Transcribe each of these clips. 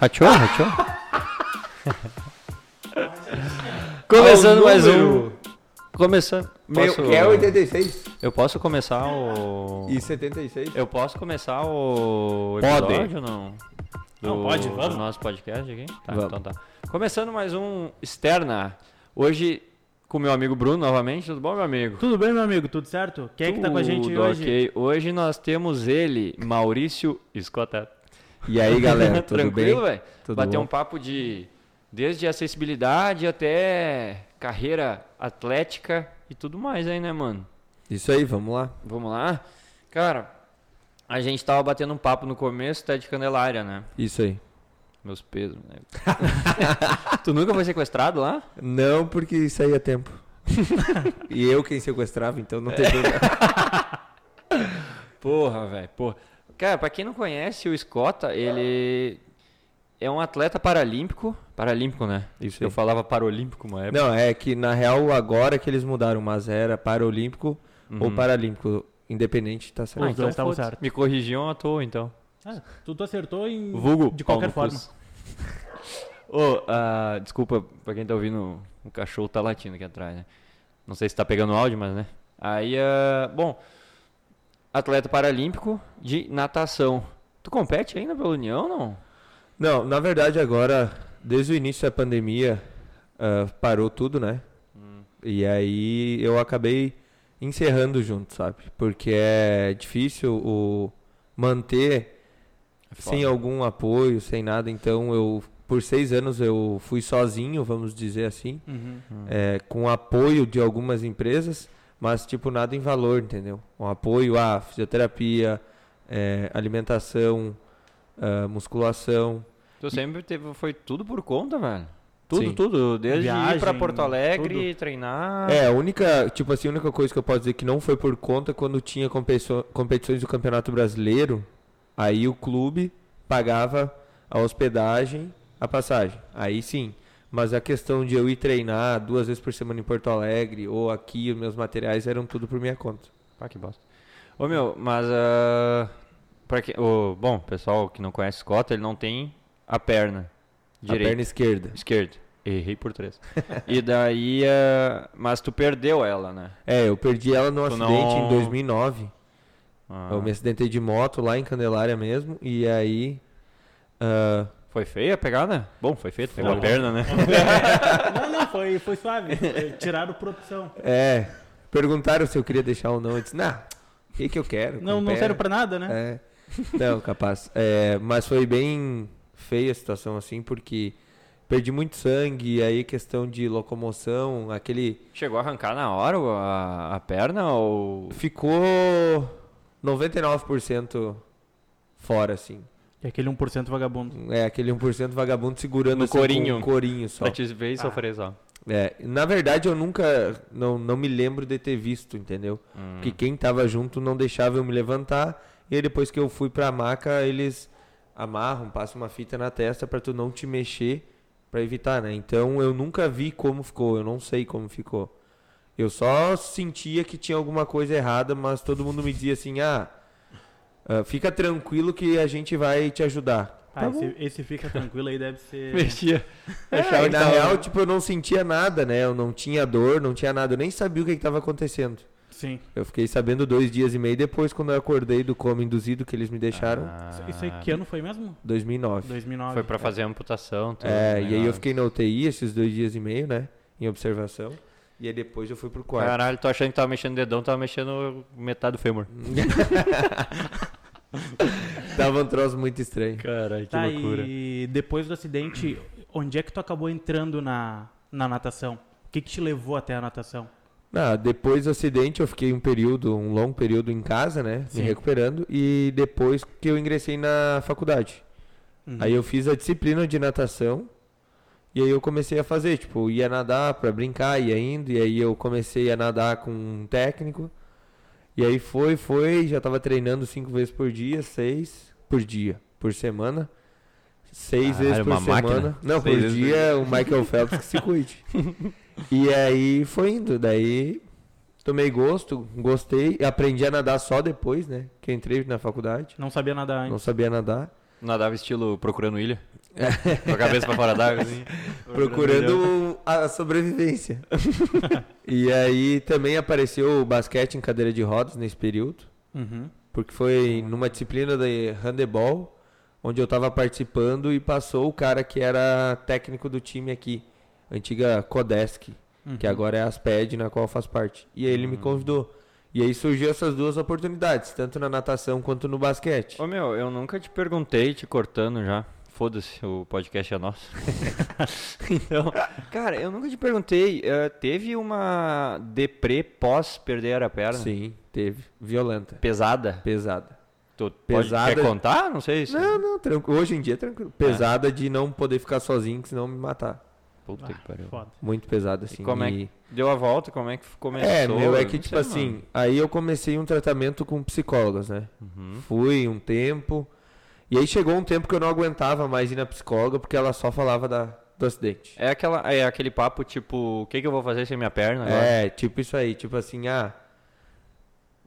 Rachou, rachou. Começando mais um. Começando. Meu, Posso... que é 86 Eu posso começar o. e 76. Eu posso começar o Pode. episódio ou não? Do, Não, pode, do vamos. nosso podcast aqui? Tá, Vamos. então tá. Começando mais um Externa. Hoje com meu amigo Bruno novamente. Tudo bom, meu amigo? Tudo bem, meu amigo? Tudo certo? Quem é que tá com a gente Tudo hoje? ok. Hoje nós temos ele, Maurício Escotado. E aí, galera, tudo Tranquilo, bem? velho? Tudo Bater bom? um papo de desde acessibilidade até carreira atlética e tudo mais aí, né, mano? Isso aí, vamos lá. Vamos lá? Cara, a gente tava batendo um papo no começo, tá de Candelária, né? Isso aí. Meus pesos, né? tu nunca foi sequestrado lá? Não, porque isso aí é tempo. e eu quem sequestrava, então não tem problema. Porra, velho, porra. Cara, pra quem não conhece, o Escota, ele é um atleta paralímpico. Paralímpico, né? Isso Eu aí. falava paralímpico uma época. Não, é que na real agora que eles mudaram, mas era Paralímpico ou Uhum. Paralímpico. Independente, tá certo. Ah, então foda-se. certo. Me corrigiam à toa, então. Ah, tu, tu acertou em... Vulgo. de qualquer forma. Ô, ah, desculpa pra quem tá ouvindo, o cachorro tá latindo aqui atrás, né? Não sei se tá pegando áudio, mas né. Aí, ah, bom, atleta paralímpico de natação. Tu compete ainda pela União, não? Não, na verdade agora, desde o início da pandemia, ah, parou tudo, né? E aí eu acabei encerrando junto, sabe? Porque é difícil o manter sem algum apoio, sem nada. Então eu, por seis anos eu fui sozinho, vamos dizer assim, Uhum. é, com apoio de algumas empresas, mas tipo nada em valor, entendeu? Um apoio a fisioterapia, é, alimentação, ah, musculação. Tu sempre teve, foi tudo por conta, velho. Tudo, Sim. tudo. Desde ir pra Viagem, Porto Alegre, treinar. É, a única, tipo assim, a única coisa que eu posso dizer que não foi por conta quando tinha competições do Campeonato Brasileiro, aí o clube pagava a hospedagem, a passagem. Aí sim. Mas a questão de eu ir treinar duas vezes por semana em Porto Alegre ou aqui, os meus materiais eram tudo por minha conta. Pá, que bosta. Ô, meu, mas. ah, pra que, ô, bom, pessoal que não conhece Scott, ele não tem a perna A direita. perna esquerda. Esquerda. Errei por três. e daí. ah, mas tu perdeu ela, né? É, eu perdi ela num Tu acidente não- em 2009. Ah, Eu me acidentei de moto lá em Candelária mesmo. E aí. ah, Foi feia a pegada? Bom, foi feio, tu pegou a perna, né? Não, não, foi, foi suave. Foi- Tiraram por opção. É, perguntaram se eu queria deixar ou não. Eu disse, não, o que, que eu quero? Não, não pé?" serve pra nada, né? É. Não, capaz. É, mas foi bem feia a situação assim, porque perdi muito sangue, e aí questão de locomoção, aquele. Chegou a arrancar na hora a, a perna ou. Ficou 99% fora, assim. E aquele 1% vagabundo. É aquele 1% vagabundo segurando No assim, corinho. com um corinho só. Pra te ver e Ah. sofrer só. É, na verdade, eu nunca. Não, não me lembro de ter visto, entendeu? Hum. Porque quem tava junto não deixava eu me levantar. E aí depois que eu fui pra maca, eles amarram, passam uma fita na testa pra tu não te mexer pra evitar, né? Então eu nunca vi como ficou, eu não sei como ficou. Eu só sentia que tinha alguma coisa errada, mas todo mundo me dizia assim: ah, ah, fica tranquilo que a gente vai te ajudar. Ah, esse, esse fica tranquilo aí deve ser... Mexia. É, na tava- real, tipo, eu não sentia nada, né? Eu não tinha dor, não tinha nada, eu nem sabia o que estava acontecendo. Sim. Eu fiquei sabendo dois dias e meio depois, quando eu acordei do coma induzido que eles me deixaram, Ah, Isso aí que ano foi mesmo? 2009. 2009. Foi pra fazer a amputação. tudo, É, e aí eu fiquei na UTI esses dois dias e meio, né? Em observação. E aí depois eu fui pro quarto. Caralho, tô achando que tava mexendo o dedão, tava mexendo metade do fêmur. Tava um troço muito estranho. Caralho, que Tá, loucura. e depois do acidente, onde é que tu acabou entrando na, na natação? O que que te levou até a natação? Ah, depois do acidente eu fiquei um período, um longo período em casa, né? Sim. Me recuperando. E depois que eu ingressei na faculdade. Uhum. Aí eu fiz a disciplina de natação. E aí eu comecei a fazer, tipo, ia nadar pra brincar, ia indo. E aí eu comecei a nadar com um técnico. E aí foi, foi, já tava treinando cinco vezes por dia, seis por dia, por semana. Seis Caralho, vezes por semana. máquina. Não, Seis por vezes dia o Michael Phelps que se cuide. e aí foi indo, daí tomei gosto, gostei, aprendi a nadar só depois, né? Que entrei na faculdade. Não sabia nadar Não antes. sabia nadar. Nadava estilo procurando ilha. Com a cabeça pra fora d'água, assim. procurando a sobrevivência. e aí também apareceu o basquete em cadeira de rodas nesse período, Uhum. porque foi numa disciplina de handebol, onde eu tava participando e passou o cara que era técnico do time aqui, antiga Codesc, que Uhum. agora é a Asped, na qual eu faço parte. E aí ele me convidou. E aí surgiu essas duas oportunidades, tanto na natação quanto no basquete. Ô meu, eu nunca te perguntei, te cortando já. Foda-se, o podcast é nosso. então, cara, eu nunca te perguntei. eh, teve uma deprê pós perder a perna? Sim, teve. Violenta. Pesada? Pesada. Tu pode, Pesada. quer contar? Não sei se. Não, não, tranquilo. Hoje em dia é tranquilo. Pesada de não poder ficar sozinho, que senão me matar. Puta que pariu. Foda. Muito pesada, assim. como é e- Deu a volta, como é que começou? É, meu, é que tipo sei, assim, mano. aí eu comecei um tratamento com psicólogas, né? Uhum. Fui um tempo. E aí chegou um tempo que eu não aguentava mais ir na psicóloga porque ela só falava da, do acidente. É, aquela, é aquele papo tipo, o que, que eu vou fazer sem minha perna agora? É, tipo isso aí, tipo assim, ah,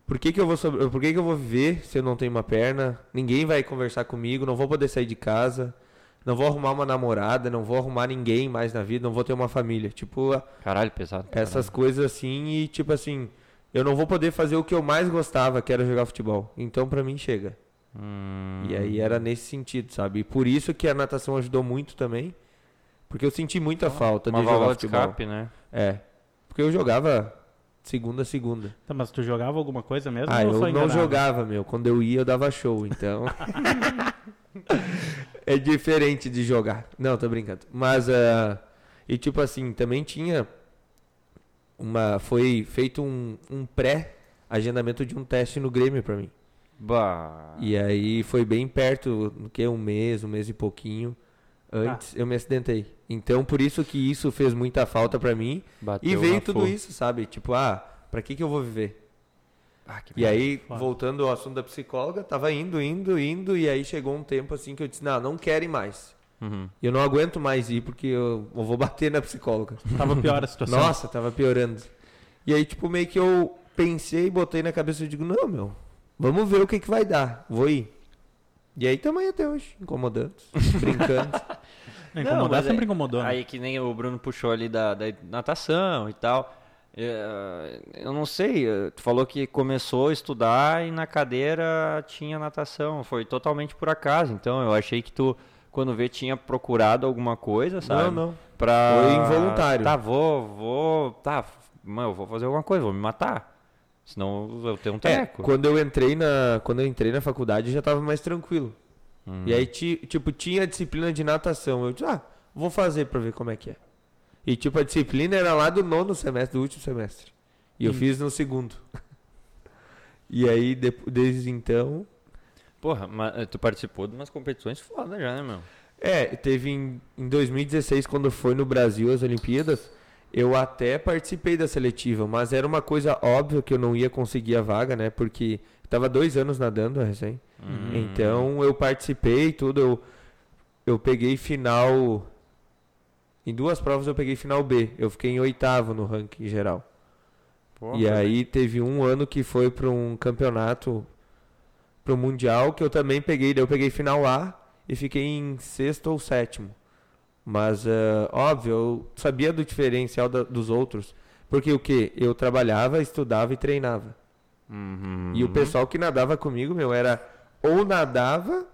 por que que eu vou sobre... por que que eu vou viver se eu não tenho uma perna? Ninguém vai conversar comigo, não vou poder sair de casa, não vou arrumar uma namorada, não vou arrumar ninguém mais na vida, não vou ter uma família. Tipo, Caralho, pesado. essas coisas assim e tipo assim, eu não vou poder fazer o que eu mais gostava, que era jogar futebol. Então pra mim chega. Hum, E aí era nesse sentido, sabe? E por isso que a natação ajudou muito também, porque eu senti muita falta uma de jogar de futebol. escape, né? É. Porque eu jogava segunda a segunda. Tá, mas tu jogava alguma coisa mesmo? Ah, ou eu não jogava, meu. Quando eu ia, eu dava show, então. é diferente de jogar. Não, tô brincando. Mas, ah, e tipo assim, também tinha uma. Foi feito um, um pré-agendamento de um teste no Grêmio pra mim. Bah. E aí foi bem perto, no que? Um mês, um mês e pouquinho. Antes eu me acidentei. Então, por isso que isso fez muita falta pra mim. Bateu E veio tudo isso, sabe? Tipo, ah, pra que que eu vou viver? Ah, que E aí, foda. voltando ao assunto da psicóloga, tava indo, indo, indo, e aí chegou um tempo assim que eu disse, não, não quero ir mais. Uhum. Eu não aguento mais ir porque eu, eu vou bater na psicóloga. Tava pior a situação. Nossa, tava piorando. E aí, tipo, meio que eu pensei, botei na cabeça e digo, não, meu, vamos ver o que que vai dar, vou ir. E aí também até hoje, incomodando, brincando. Incomodar mas sempre é- incomodou. né? Aí que nem o Bruno puxou ali da, da natação e tal. É, eu não sei, é, tu falou que começou a estudar e na cadeira tinha natação. Foi totalmente por acaso. Então eu achei que tu, quando vê, tinha procurado alguma coisa, sabe? Não, não. Pra... Foi involuntário. Tá, vou, vou. Tá, mano, eu vou fazer alguma coisa, vou me matar. Senão eu tenho um É, teco. quando eu entrei na, quando eu entrei na faculdade, eu já tava mais tranquilo. Hum. E aí, ti- tipo, tinha a disciplina de natação. Eu disse, ah, vou fazer pra ver como é que é. E, tipo, a disciplina era lá do nono semestre, do último semestre. E eu Hum. fiz no segundo. e aí, de- desde então... Porra, mas eh, tu participou de umas competições foda já, né, meu? É, teve em, em 2016, quando foi no Brasil as Olimpíadas, eu até participei da seletiva, mas era uma coisa óbvia que eu não ia conseguir a vaga, né? Porque eu tava dois anos nadando recém. Hum. Então eu participei e tudo. Eu, eu peguei final. Em duas provas eu peguei final B. Eu fiquei em oitavo no ranking geral. Porra, e aí teve um ano que foi para um campeonato, para o Mundial, que eu também peguei. Daí eu peguei final A e fiquei em sexto ou sétimo. Mas, eh, óbvio, eu sabia do diferencial da- dos outros. Porque o que? Eu trabalhava, estudava e treinava. Uhum. E o pessoal que nadava comigo, meu, era ou nadava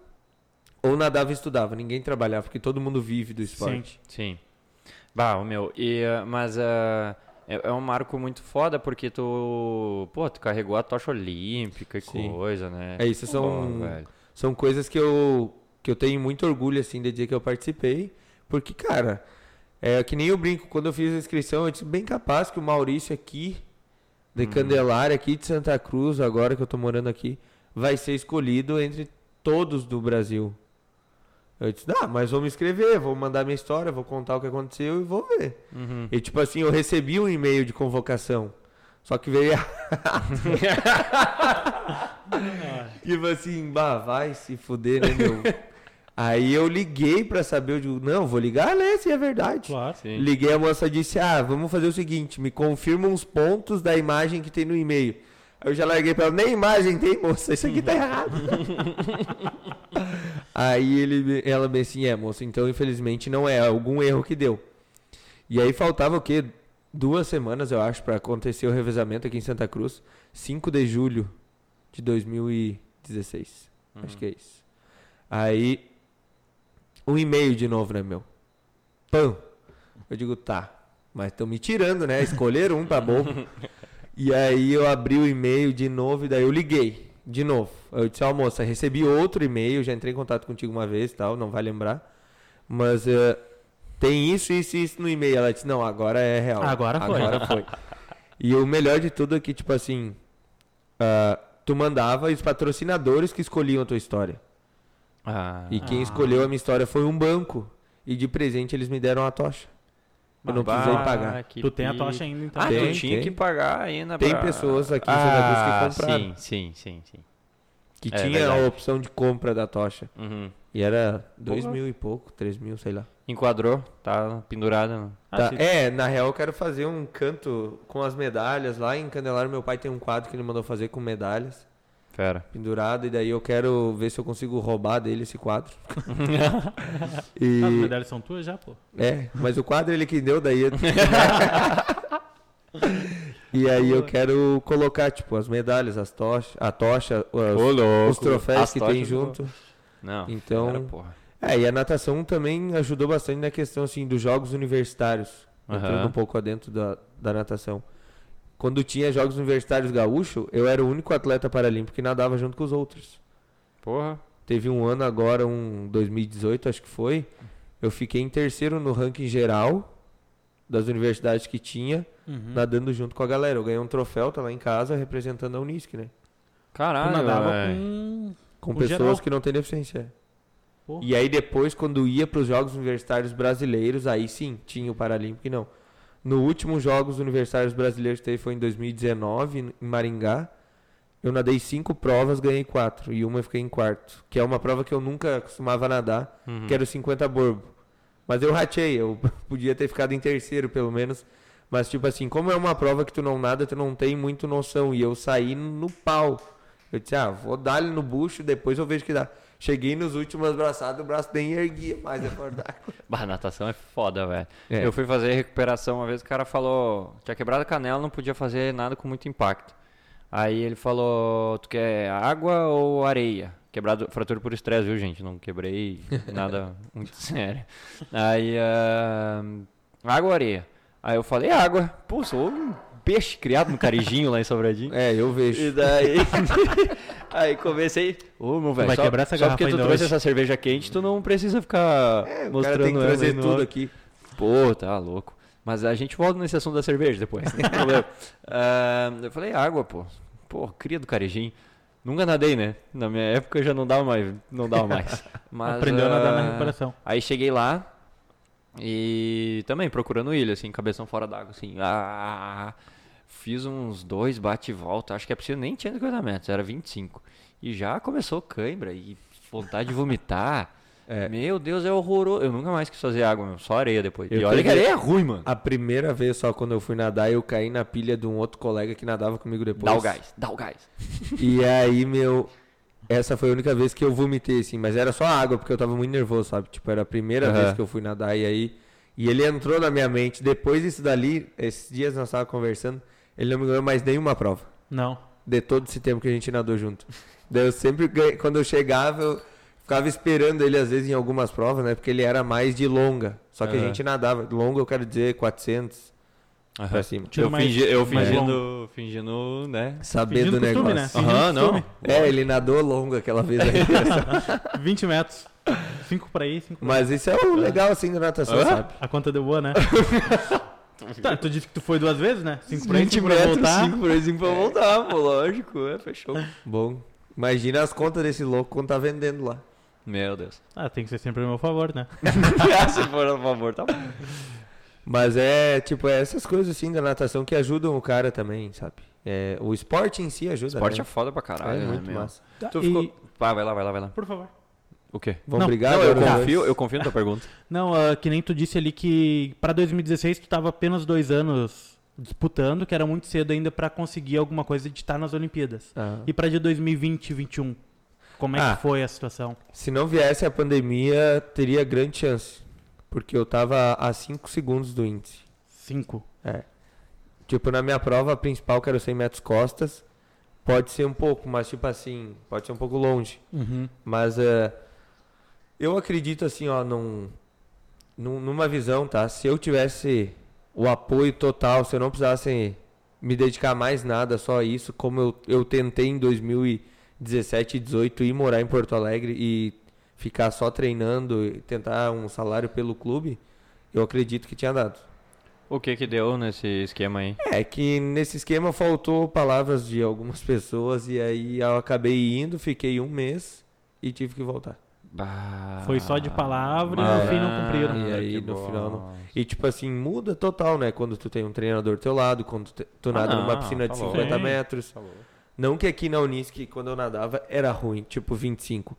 ou nadava e estudava. Ninguém trabalhava, porque todo mundo vive do esporte. Sim. Bah, o meu, e, eh, mas eh, é, é um marco muito foda porque tu, pô, tu carregou a tocha olímpica e Sim. coisa, né? É isso, são, velho. são coisas que eu, que eu tenho muito orgulho, assim, de dizer que eu participei. Porque, cara, é que nem eu brinco, quando eu fiz a inscrição, eu disse bem capaz que o Maurício aqui, de Uhum. Candelária, aqui de Santa Cruz, agora que eu tô morando aqui, vai ser escolhido entre todos do Brasil. Eu disse, ah, mas vou me inscrever, vou mandar minha história, vou contar o que aconteceu e vou ver. Uhum. E tipo assim, eu recebi um e-mail de convocação. Só que veio Tipo assim, bah, vai se fuder, né, meu? Aí eu liguei pra saber, eu digo, não, vou ligar, né, se é verdade. Claro. Sim. Liguei, a moça disse, ah, vamos fazer o seguinte, me confirma uns pontos da imagem que tem no e-mail. Aí eu já larguei pra ela, nem imagem tem, moça, isso aqui tá errado. Aí ele, ela bem assim, é, moço, então infelizmente não é algum erro que deu. E aí faltava o quê? Duas semanas, eu acho, pra acontecer o revezamento aqui em Santa Cruz. 5 de julho de 2016. Acho que é isso. Aí, um e-mail de novo, né, meu? Pão. Eu digo, tá. Mas estão me tirando, né? Escolher um, tá bom. e aí eu abri o e-mail de novo e daí eu liguei. De novo. Eu disse, ó, moça, recebi outro e-mail, já entrei em contato contigo uma vez e tal, não vai lembrar. Mas eh, tem isso, isso e isso no e-mail. Ela disse, não, agora é real. Agora foi. Agora foi. e o melhor de tudo é que, tipo assim, ah, tu mandava os patrocinadores que escolhiam a tua história. Ah, E quem Ah. escolheu a minha história foi um banco. E de presente eles me deram a tocha. Eu não precisei pagar. que Tu tem a tocha ainda, então. Ah, Tem, tu tinha tem. que pagar ainda Tem pra- pessoas aqui em Santa Cruz que ah, compraram. Sim, sim, sim, sim. Que É tinha verdade. a opção de compra da tocha. Uhum. E era dois mil e pouco, três mil, sei lá. Enquadrou, tá pendurada. Ah, Tá, É, na real eu quero fazer um canto com as medalhas. Lá em Candelário meu pai tem um quadro que ele mandou fazer com medalhas Fera. pendurado. E daí eu quero ver se eu consigo roubar dele esse quadro. e... As medalhas são tuas já, pô. É, mas o quadro ele que deu daí. e aí eu quero colocar, tipo, as medalhas, as tochas, a tocha, louco. os troféus As que tem junto. Não, Então- fera, porra. É, e a natação também ajudou bastante na questão, assim, dos jogos universitários. Entrando um pouco adentro da, da natação. Quando tinha jogos universitários gaúcho, eu era o único atleta paralímpico que nadava junto com os outros. Porra. Teve um ano agora, um 2018, acho que foi. Eu fiquei em terceiro no ranking geral das universidades que tinha, Uhum. nadando junto com a galera. Eu ganhei um troféu, tá lá em casa, representando a Unisc, né? Caralho, nadava velho. com... Com Com pessoas geral. que não têm deficiência. Pô. E aí depois, quando ia para os Jogos Universitários Brasileiros, aí sim, tinha o Paralímpico e não. No último Jogos Universitários Brasileiros que teve foi em 2019, em Maringá. Eu nadei cinco provas, ganhei quatro. E uma eu fiquei em quarto. Que é uma prova que eu nunca costumava nadar, Uhum. que era o 50 borbo. Mas eu ratei, eu podia ter ficado em terceiro, pelo menos. Mas, tipo assim, como é uma prova que tu não nada, tu não tem muito noção. E eu saí no pau. Eu disse, ah, vou dar ele no bucho, depois eu vejo que dá. Cheguei nos últimos braçados, o braço nem erguia mais é d'água. Bah, natação é foda, velho. É. Eu fui fazer recuperação uma vez, o cara falou, tinha quebrado a canela, não podia fazer nada com muito impacto. Aí ele falou, tu quer água ou areia? Quebrado, fratura por estresse, viu, gente? Não quebrei nada muito sério. Aí, ah, água ou areia? Aí eu falei, água. Pô, sou peixe criado no carijinho lá em Sobradinho. É, eu vejo. E daí. aí comecei. Ô, meu velho, Vai só, quebrar essa só porque tu trouxe hoje. essa cerveja quente, tu não precisa ficar É, o mostrando cara tem que trazer tudo aqui. Pô, tá louco. Mas a gente volta nesse assunto da cerveja depois. Não tem problema. Ah, eu falei, água, pô. Pô, cria do carejinho. Nunca nadei, né? Na minha época já não dava mais. Não dava mais. Mas, Aprendeu a nadar na ah, recuperação. Aí cheguei lá e também procurando ilha, assim, cabeção fora d'água, assim. Ah, fiz uns dois bate e volta, acho que é preciso nem tinha 50 metros, era 25. E já começou cãibra e vontade de vomitar. É. Meu Deus, é horroroso. Eu nunca mais quis fazer água, meu. Só areia depois. Eu e olha que areia é ruim, mano. A primeira vez só quando eu fui nadar, eu caí na pilha de um outro colega que nadava comigo depois. Dá o gás, dá o gás. E aí, meu. Essa foi a única vez que eu vomitei, assim, mas era só água, porque eu tava muito nervoso, sabe? Tipo, era a primeira Aham. vez que eu fui nadar, e aí. E ele entrou na minha mente. Depois disso dali, esses dias nós tava conversando, ele não me ganhou mais nenhuma prova. Não. De todo esse tempo que a gente nadou junto. Daí eu sempre ganhei, quando eu chegava, eu ficava esperando ele às vezes em algumas provas, né? Porque ele era mais de longa. Só que a Aham. gente nadava. Longa eu quero dizer 400 pra cima. Tiro Eu, mais- fingi, eu fingindo, fingindo, né? Sabendo Fingindo do costume, negócio. né? Aham, não. É, ele nadou longo aquela vez aí. 20 metros. 5 pra ir, 5 pra Mas isso é o legal assim da natação, Hã? sabe? A conta deu boa, né? tá, tu disse que tu foi duas vezes, né? 5 pra ir, 20 5 pra metros, voltar. 5 por exemplo, pra voltar, pô, lógico, é, fechou. Bom. Imagina as contas desse louco quando tá vendendo lá. Meu Deus. Ah, tem que ser sempre a meu favor, né? Se for a favor, tá bom. Mas é, tipo, é essas coisas assim da natação que ajudam o cara também, sabe? É, o esporte em si ajuda. Esporte né? é foda pra caralho, é né, muito meu? massa. Tu E- ficou... Vai, vai lá, vai lá, vai lá. Por favor. O quê? Vamos Não, brigar não, eu né? confio, eu confio na tua pergunta. Não, ah, que nem tu disse ali que pra 2016 tu tava apenas dois anos disputando, que era muito cedo ainda pra conseguir alguma coisa de estar nas Olimpíadas. Ah. E pra de 2020 e 21? Como é Ah. que foi a situação? Se não viesse a pandemia, teria grande chance. Porque eu tava a 5 segundos do índice. Cinco. Tipo, na minha prova principal, que era os 100 metros costas, pode ser um pouco, mas tipo assim, pode ser um pouco longe. Mas é, eu acredito assim, ó, num, num- numa visão, tá? Se eu tivesse o apoio total, se eu não precisasse me dedicar mais nada, só isso, como eu, eu tentei em 2017 e 2018 ir morar em Porto Alegre e ficar só treinando e tentar um salário pelo clube, eu acredito que tinha dado. O que que deu nesse esquema aí? É que nesse esquema faltou palavras de algumas pessoas e aí eu acabei indo, fiquei um mês e tive que voltar. Bah, Foi só de palavra e no fim não cumpriram. E aí, no final, não. E tipo assim, muda total, né? Quando tu tem um treinador do teu lado, quando tu, tu Ah, nada numa não, piscina tá de louco. 50 Sim. metros. Não que aqui na Unisc, quando eu nadava, era ruim, tipo 25.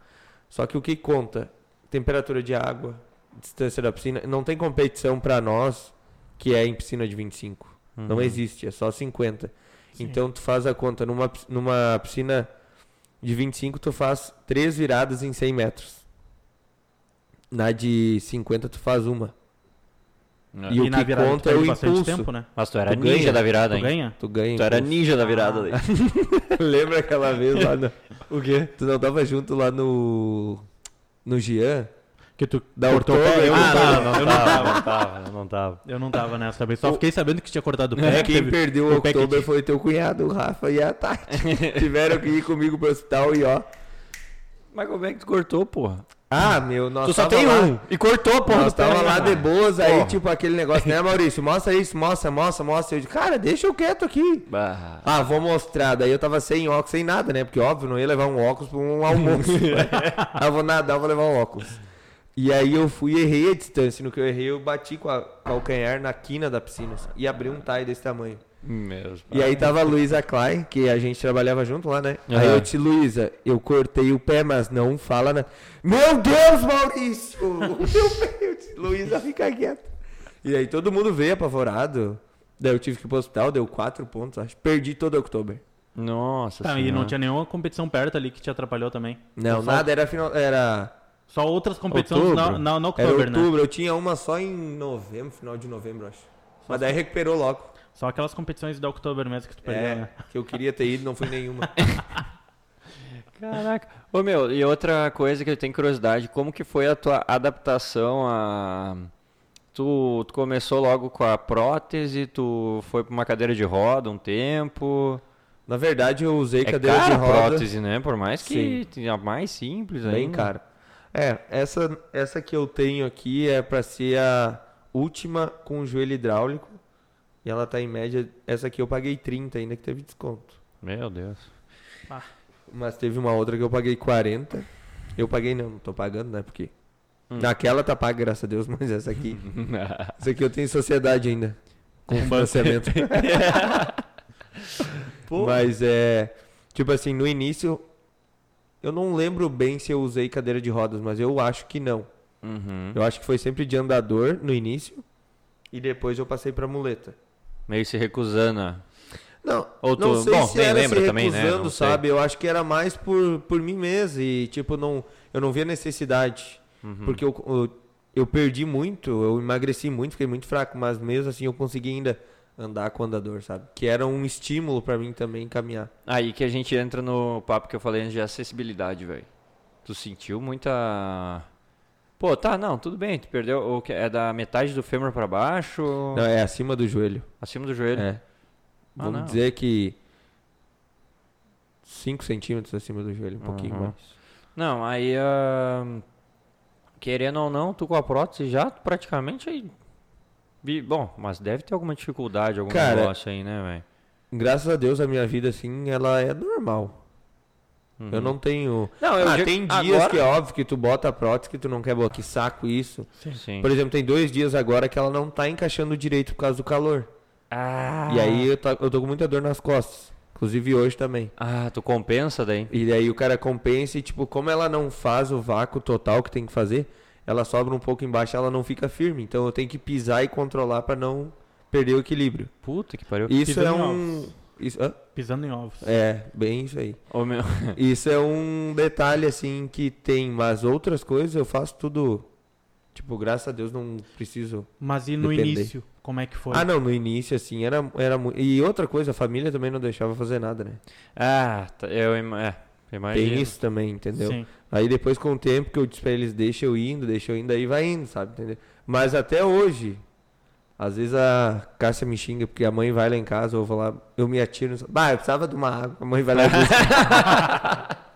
Só que o que conta? Temperatura de água, distância da piscina. Não tem competição pra nós que é em piscina de 25. Não Uhum. existe, é só 50. Sim. Então tu faz a conta, numa, numa piscina de 25 tu faz três viradas em 100 metros. Na de 50 tu faz uma. É. E o na que virada tu conta é o bastante impulso. tempo, né? Mas tu era Tu ninja ganha, da virada, Tu hein? ganha? Tu ganha. Tu era ninja da virada daí. Lembra aquela vez lá no... O quê? Tu não tava junto lá no... No Gian? Que tu Da cortou o Oktober? pé? Eu não Ah, tava, não, eu não tava, não tava, eu não tava. Eu não tava nessa também. Só fiquei sabendo que tinha cortado o pé. que Quem teve- perdeu o o tinha- foi teu cunhado, o Rafa e a Tati. Tiveram que ir comigo pro hospital e ó... Mas como é que tu cortou, porra? Ah, meu, nós tu só tem lá... um. E cortou, porra. Nós tava lá de boas, aí tipo aquele negócio, né, Maurício? Mostra isso, mostra, mostra, mostra. Eu disse, cara, deixa eu quieto aqui. Bah. Ah, vou mostrar. Daí eu tava sem óculos, sem nada, né? Porque óbvio, não ia levar um óculos pra um almoço. ah, vou nadar, vou levar um óculos. E aí eu fui e errei a distância. No que eu errei, eu bati com a calcanhar na quina da piscina. assim, e abri um tie desse tamanho. Mesmo. E aí tava a Luísa Klein, que a gente trabalhava junto lá, né? Aí Aham. eu disse, Luísa, eu cortei o pé, mas não fala na... Meu Deus, Maurício! O meu pé! Luísa, fica quieta. E aí todo mundo veio apavorado. Daí eu tive que ir pro hospital, deu quatro pontos, acho. Perdi todo outubro. Nossa Tá, e senhora. não tinha nenhuma competição perto ali que te atrapalhou também. Não, Só- nada, era final... Era, Só outras competições Outubro? na, na, no era Oktober, né? outubro. Eu tinha uma só em novembro, final de novembro, acho. Mas daí recuperou logo. Só aquelas competições da mesmo que tu perdeu, né? É, que eu queria ter ido, não foi nenhuma. Caraca. Ô meu, e outra coisa que eu tenho curiosidade, como que foi a tua adaptação a. Tu, tu começou logo com a prótese, tu foi pra uma cadeira de roda um tempo. Na verdade, eu usei É cadeira cara de a roda. prótese, né? Por mais que tenha mais simples Bem ainda. cara. É, essa, essa que eu tenho aqui é pra ser a última com joelho hidráulico. E ela tá em média. Essa aqui eu paguei 30 ainda que teve desconto. Meu Deus. Mas teve uma outra que eu paguei 40. Eu paguei não, não tô pagando, né? Porque. Hum. Naquela tá paga, graças a Deus, mas essa aqui. essa aqui eu tenho sociedade ainda. Com financiamento. Mas é. Tipo assim, no início. Eu não lembro bem se eu usei cadeira de rodas, mas eu acho que não. Uhum. Eu acho que foi sempre de andador no início. E depois eu passei pra muleta. Meio se recusando. a- Não, Ou não tu- sei bom, se era lembra se também, né? recusando, Não sei. sabe? Eu acho que era mais por, por mim mesmo. E, tipo, não, eu não via necessidade. Uhum. Porque eu, eu, eu perdi muito, eu emagreci muito, fiquei muito fraco. Mas mesmo assim eu consegui ainda andar com o andador, sabe? Que era um estímulo pra mim também caminhar. Aí que a gente entra no papo que eu falei antes de acessibilidade, velho. Tu sentiu muita. Pô, tá, não, tudo bem, tu perdeu. O que é da metade do fêmur pra baixo? Não, é acima do joelho. Acima do joelho? É. Ah, Vamos não. dizer que 5 centímetros acima do joelho, um pouquinho Uhum. mais. Não, aí. ahn, querendo ou não, tu com a prótese já praticamente aí. Bom, mas deve ter alguma dificuldade, algum Cara, negócio aí, né, velho? Graças a Deus a minha vida assim, ela é normal. Eu Uhum. não tenho. Não, eu ah, digo- tem dias agora- que é óbvio que tu bota a prótese que tu não quer botar. Que saco isso. Sim. Por exemplo, tem dois dias agora que ela não tá encaixando direito por causa do calor. Ah. E aí eu, tá- eu tô com muita dor nas costas. Inclusive hoje também. Ah, tu compensa daí? E aí o cara compensa e, tipo, como ela não faz o vácuo total que tem que fazer, ela sobra um pouco embaixo ela não fica firme. Então eu tenho que pisar e controlar pra não perder o equilíbrio. Puta que pariu. Isso Pisando é um. Isso, hã? Pisando em ovos. É, bem isso aí. Ô, meu. Isso é um detalhe, assim, que tem, mas outras coisas eu faço tudo. Tipo, graças a Deus não preciso. Mas e no Depender. início, como é que foi? Ah, não, no início, assim, era, era muito. E outra coisa, a família também não deixava fazer nada, né? Ah, tá, eu é, imagino. Tem isso também, entendeu? Sim. Aí depois, com o tempo que eu disse pra eles, deixa eu indo, deixa eu indo, aí vai indo, sabe? Entendeu? Mas até hoje, às vezes a Cássia me xinga porque a mãe vai lá em casa, eu vou lá, eu me atiro. Bah, eu precisava de uma água, a mãe vai lá e busca.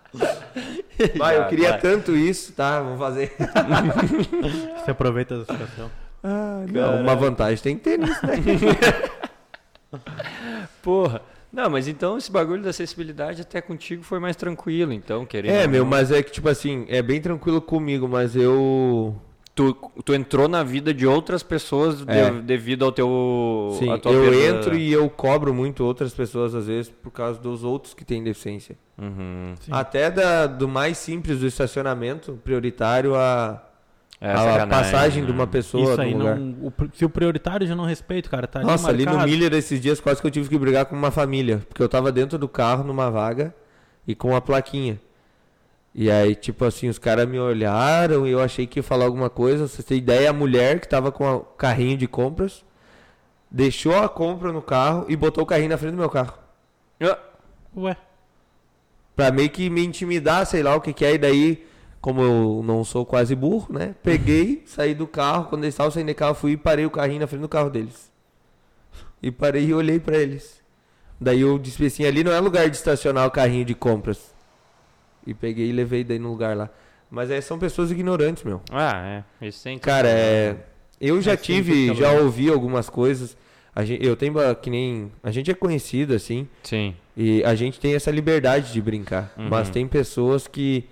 Bah, eu queria vai. tanto isso, tá? Vamos fazer. Você aproveita da situação. Ah, não, uma vantagem tem que ter nisso, né? Porra. Não, mas então esse bagulho da acessibilidade até contigo foi mais tranquilo, então, querendo. É, meu, mas é que, tipo assim, é bem tranquilo comigo, mas eu. Tu, tu entrou na vida de outras pessoas de- É. devido ao teu. Sim, eu perda- entro e eu cobro muito outras pessoas, às vezes, por causa dos outros que têm deficiência. Uhum. Até da, do mais simples do estacionamento prioritário a, É, a sacanagem, passagem né? de uma pessoa Isso aí no lugar. não. o se o prioritário já não respeita, cara, tá Nossa, ali ali no. Miller esses dias quase que eu tive que brigar com uma família, porque eu tava dentro do carro numa vaga e com a plaquinha. E aí, tipo assim, os caras me olharam e eu achei que ia falar alguma coisa. Você tem ideia, a mulher que tava com o carrinho de compras deixou a compra no carro e botou o carrinho na frente do meu carro. Ué, Pra meio que me intimidar, sei lá o que que é. E daí, como eu não sou quase burro, né? Peguei, saí do carro. Quando eles estavam saindo de carro, fui e parei o carrinho na frente do carro deles. E parei e olhei pra eles. Daí eu disse assim, ali não é lugar de estacionar o carrinho de compras. E peguei e levei daí no lugar lá. Mas é, são pessoas ignorantes, meu. Ah, é. Isso tem Cara, é. Eu já tive, já ouvi algumas coisas. A gente, eu tenho ba- que nem. A gente é conhecido, assim. Sim. E a gente tem essa liberdade de brincar. Uhum. Mas tem pessoas que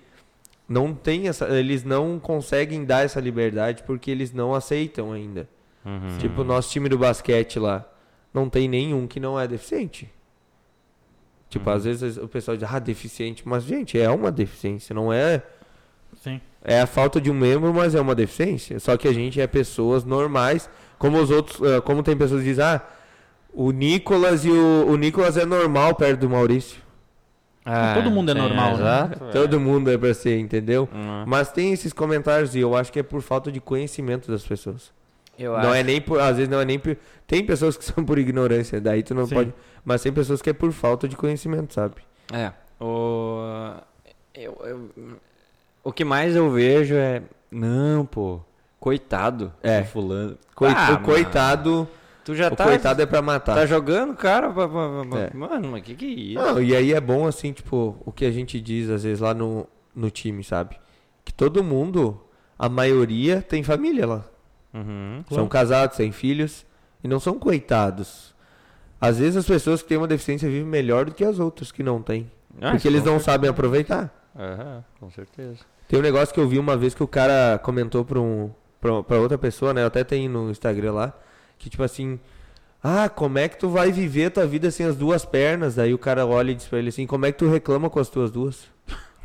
não tem essa. Eles não conseguem dar essa liberdade porque eles não aceitam ainda. Uhum. Tipo, o nosso time do basquete lá. Não tem nenhum que não é deficiente. Tipo, Uhum. às vezes o pessoal diz, ah, deficiente. Mas, gente, é uma deficiência, não é. sim. É a falta de um membro, mas é uma deficiência. Só que a gente é pessoas normais, como os outros, eh, como tem pessoas que dizem, ah, o Nicolas e o, o Nicolas é normal perto do Maurício. Ah, Todo mundo é normal, né? Exato. Todo mundo é pra ser, entendeu? Uhum. Mas tem esses comentários e eu acho que é por falta de conhecimento das pessoas. Eu não acho. é nem por, às vezes não é nem por, tem pessoas que são por ignorância, daí tu não Sim. pode, mas tem pessoas que é por falta de conhecimento, sabe? É. O... Eu, eu- o que mais eu vejo é. Não, pô. Coitado É. fulano. Coi- Ah, o mano, coitado, Tu já o tá. coitado é pra matar. Tá jogando, cara? pra- pra- pra- É. Mano, mas que que é isso? Não, e aí é bom assim, tipo, o que a gente diz às vezes lá no, no time, sabe? Que todo mundo, a maioria tem família lá. Uhum. São casados, têm filhos e não são coitados. Às vezes as pessoas que têm uma deficiência vivem melhor do que as outras que não têm. Ah, porque eles não certeza. sabem aproveitar. Aham, com certeza. Tem um negócio que eu vi uma vez que o cara comentou pra, um, pra, pra outra pessoa, né? Eu até tenho no Instagram lá. Que tipo assim. Ah, como é que tu vai viver tua vida sem as duas pernas? Daí o cara olha e diz pra ele assim: Como é que tu reclama com as tuas duas?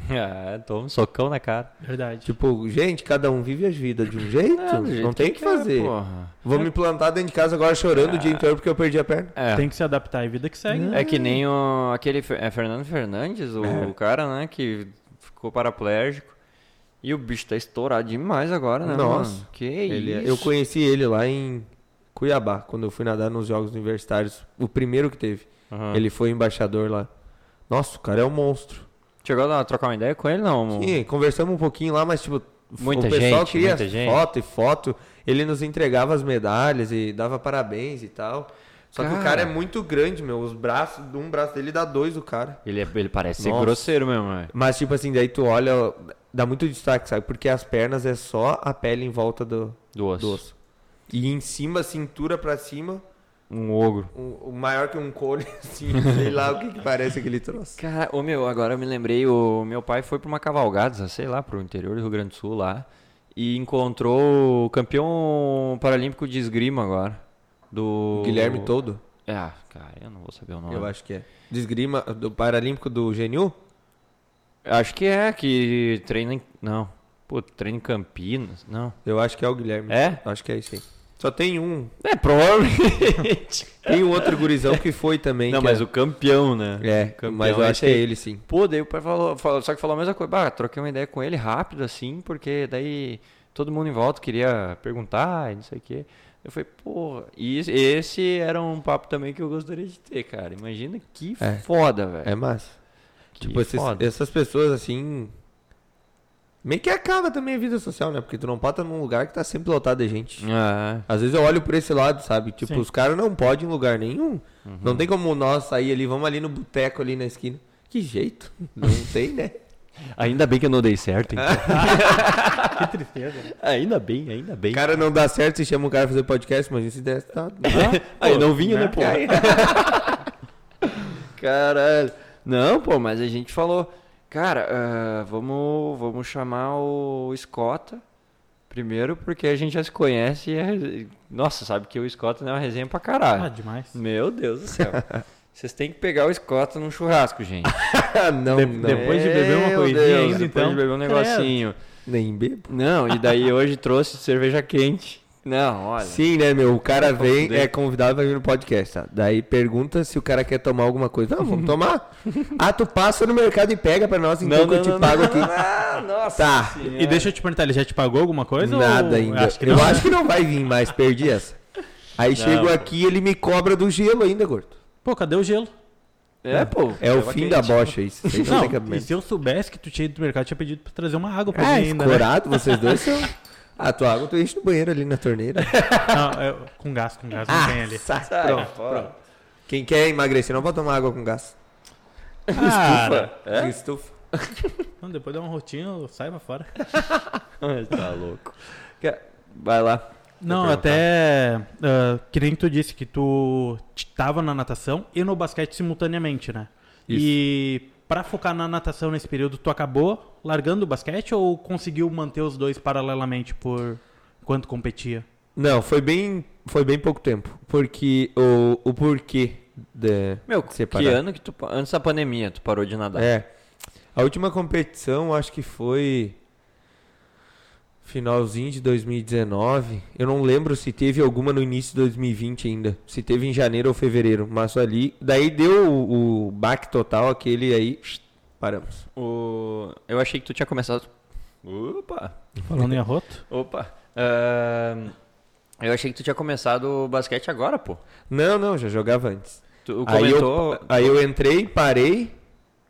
Ah, toma um socão na cara. Verdade. Tipo, gente, cada um vive a vida de um jeito. É, jeito não tem o que é, fazer. porra. Vou me plantar dentro de casa agora chorando o dia inteiro porque eu perdi a perna. É. Tem que se adaptar à vida que segue. É que nem o, aquele é Fernando Fernandes, o, É. cara, né, que ficou paraplégico. E o bicho tá estourado demais agora, né, Nossa. mano? Que Ele- isso? eu conheci ele lá em Cuiabá, quando eu fui nadar nos Jogos Universitários. O primeiro que teve. Aham. Ele foi embaixador lá. Nossa, o cara é um monstro. Chegou a trocar uma ideia com ele, não? Sim, conversamos um pouquinho lá, mas tipo, Muita o pessoal gente, queria gente. foto e foto. Ele nos entregava as medalhas e dava parabéns e tal. Só que o Cara. cara é muito grande, meu. Os braços, um braço dele dá dois do cara. Ele, é- ele parece ser Nossa. grosseiro mesmo, velho. Mas tipo assim, daí tu olha, dá muito destaque, sabe? Porque as pernas é só a pele em volta do, Do osso. do osso. E em cima, cintura pra cima, Um ogro. o, o maior que um cone, assim, sei lá o que, que parece aquele troço. Cara, ô meu, agora eu me lembrei, o meu pai foi pra uma cavalgada, sei lá, pro interior do Rio Grande do Sul lá, e encontrou o campeão paralímpico de esgrima agora. Do. Guilherme Todo, É, ah, cara, eu não vou saber o nome. eu acho que é. Desgrima do Paralímpico do GNU? Acho que é, que treina em. Não. Pô, treina em Campinas. Não. Eu acho que é o Guilherme. É? Acho que é isso aí. Só tem um. É, provavelmente. Tem um outro gurizão que foi também. Não, mas é... o campeão, né? É, campeão mas eu é acho que é ele sim. Pô, daí o pai falou, falou- só que falou a mesma coisa. Bah, troquei uma ideia com ele rápido assim, porque daí todo mundo em volta queria perguntar e não sei o quê. Eu falei, pô, e esse- era um papo também que eu gostaria de ter, cara. Imagina que É. foda, velho. É massa. Que Tipo, esses- essas pessoas assim. Meio que acaba também a vida social, né? Porque tu não pode estar num lugar que tá sempre lotado de gente. Ah, Às vezes eu olho por esse lado, sabe? Tipo, Sim. os caras não podem em lugar nenhum. Uhum. Não tem como nós sair ali, vamos ali no boteco ali na esquina. Que jeito? Não tem, né? ainda bem que eu não dei certo, então. Que tristeza. ainda bem, ainda bem. O cara não dá certo se chama um cara pra fazer podcast, mas se desse, tá. Aí não vinha, né, né? pô? Caralho. Não, pô, mas a gente falou, cara, ah, vamos, vamos chamar o Escota primeiro, porque a gente já se conhece e é... Nossa, sabe que o Escota não é uma resenha pra Ah, caralho. demais. Meu Deus do céu. Vocês têm que pegar o Escota num churrasco, gente. não, De- não. depois de beber uma coisinha Deus, ainda, depois então. de beber um negocinho. Nem bebo. Não, e daí hoje trouxe cerveja quente. Não, olha. Sim, né, meu? O cara vem, é convidado pra vir no podcast, tá? Daí pergunta se o cara quer tomar alguma coisa. Não, vamos tomar. Ah, tu passa no mercado e pega pra nós, então que eu te pago aqui. Ah, nossa. Tá. E deixa eu te perguntar, ele já te pagou alguma coisa? Nada ou... ainda. Acho que eu não. acho que não vai vir mais, perdi essa. Aí chego pô. aqui ele me cobra do gelo ainda, gordo. Pô, cadê o gelo? É, pô. É o fim quente. da bocha isso. Não, Não, tem e se eu soubesse que tu tinha ido do mercado, eu tinha pedido pra trazer uma água pra Ah, mim ainda, né? vocês dois são. Ah, tua água tu enche no banheiro ali na torneira. Não, eu- com gás, com gás, não tem ali. sa- Sai pronto, fora. pronto. Quem quer emagrecer não pode tomar água com gás. Cara, É? Estufa. não, depois dá um rotinho, sai pra fora. Tá louco. Vai lá. Não, até ah, que nem tu disse que tu tava na natação e no basquete simultaneamente, né? Isso. E pra focar na natação nesse período, tu acabou largando o basquete ou conseguiu manter os dois paralelamente por enquanto competia? Não, foi bem, foi bem pouco tempo. Porque o, o porquê de Meu, de que separar. ano que tu... Antes da pandemia, tu parou de nadar? É. A última competição acho que foi finalzinho de 2019. Eu não lembro se teve alguma no início de 2020 ainda. Se teve em janeiro ou fevereiro. Mas ali. Daí deu o, o baque total, aquele aí. Paramos. O... Eu achei que tu tinha começado... Opa! Falando em arroto? Opa! Ahn, Eu achei que tu tinha começado o basquete agora, pô. Não, não, já jogava antes. Tu Aí comentou... eu, aí eu entrei, parei.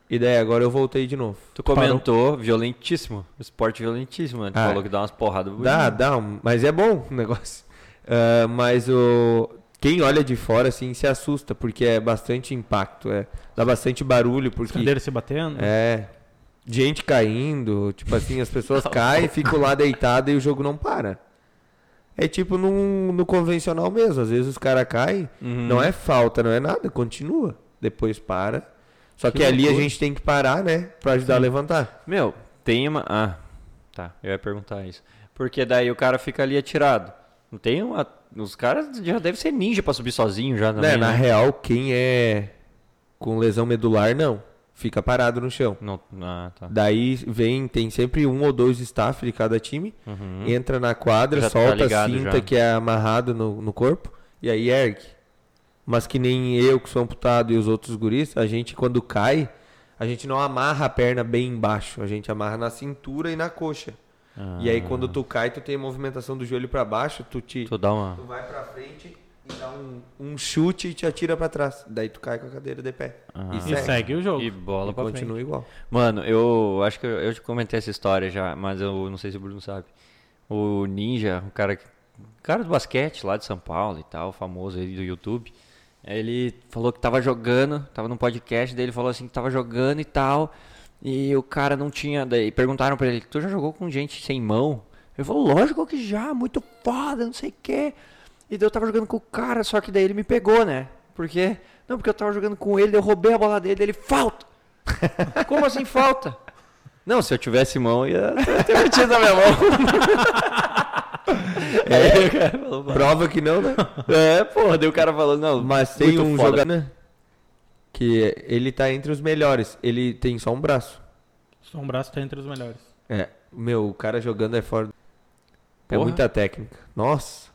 E daí agora eu voltei de novo. Tu comentou violentíssimo. Esporte violentíssimo, né? Tu Ah. falou que dá umas porradas Dá, dá, mas é bom o negócio. Ah, mas o quem olha de fora assim se assusta porque é bastante impacto, é dá bastante barulho porque cadeiras se batendo? é gente caindo, tipo assim as pessoas caem, ficam lá deitadas e o jogo não para. É tipo num, no convencional mesmo, às vezes os caras caem, Uhum. não é falta, não é nada, continua, depois para. Só que, Que ali a gente tem que parar, né, Pra ajudar a levantar. Meu, tem uma. Ah, tá. Eu ia perguntar isso. Porque daí o cara fica ali atirado. Não tem uma. Os caras já devem ser ninja pra subir sozinho já também. Né, na né? real, quem é com lesão medular, não. Fica parado no chão. Não, ah, tá. Daí vem, tem sempre um ou dois staff de cada time. Uhum. Entra na quadra, Já tá solta a ligado cinta já. que é amarrado no, no corpo. E aí ergue. Mas que nem eu, que sou amputado, e os outros guris, a gente quando cai, a gente não amarra a perna bem embaixo. A gente amarra na cintura e na coxa. E aí quando tu cai, tu tem a movimentação do joelho pra baixo, tu te... Tu dá uma. Tu vai pra frente e dá um, um chute e te atira pra trás. Daí tu cai com a cadeira de pé. Ah. E E segue. segue o jogo. E bola E pra continua frente. igual. Mano, eu acho que eu, eu te comentei essa história já, mas eu não sei se o Bruno sabe. O Ninja, o cara, que- o cara do basquete lá de São Paulo e tal, famoso aí do YouTube. Ele falou que tava jogando, tava num podcast dele, falou assim que tava jogando e tal. E o cara não tinha. Daí perguntaram pra ele: Tu já jogou com gente sem mão? Ele falou: Lógico que já, muito foda, não sei o quê. E daí eu tava jogando com o cara, só que daí ele me pegou, né? Porque. Não, porque eu tava jogando com ele, eu roubei a bola dele, ele falta. Como assim falta? Não, se eu tivesse mão, ia ter metido na minha mão. Aí o cara falou, Prova que não, né? é, porra, daí o cara falou, não, Mas tem um foda. jogador né, que ele tá entre os melhores. Ele tem só um braço. Só um braço tá entre os melhores. É, meu, o cara jogando é fora. É muita técnica. Nossa.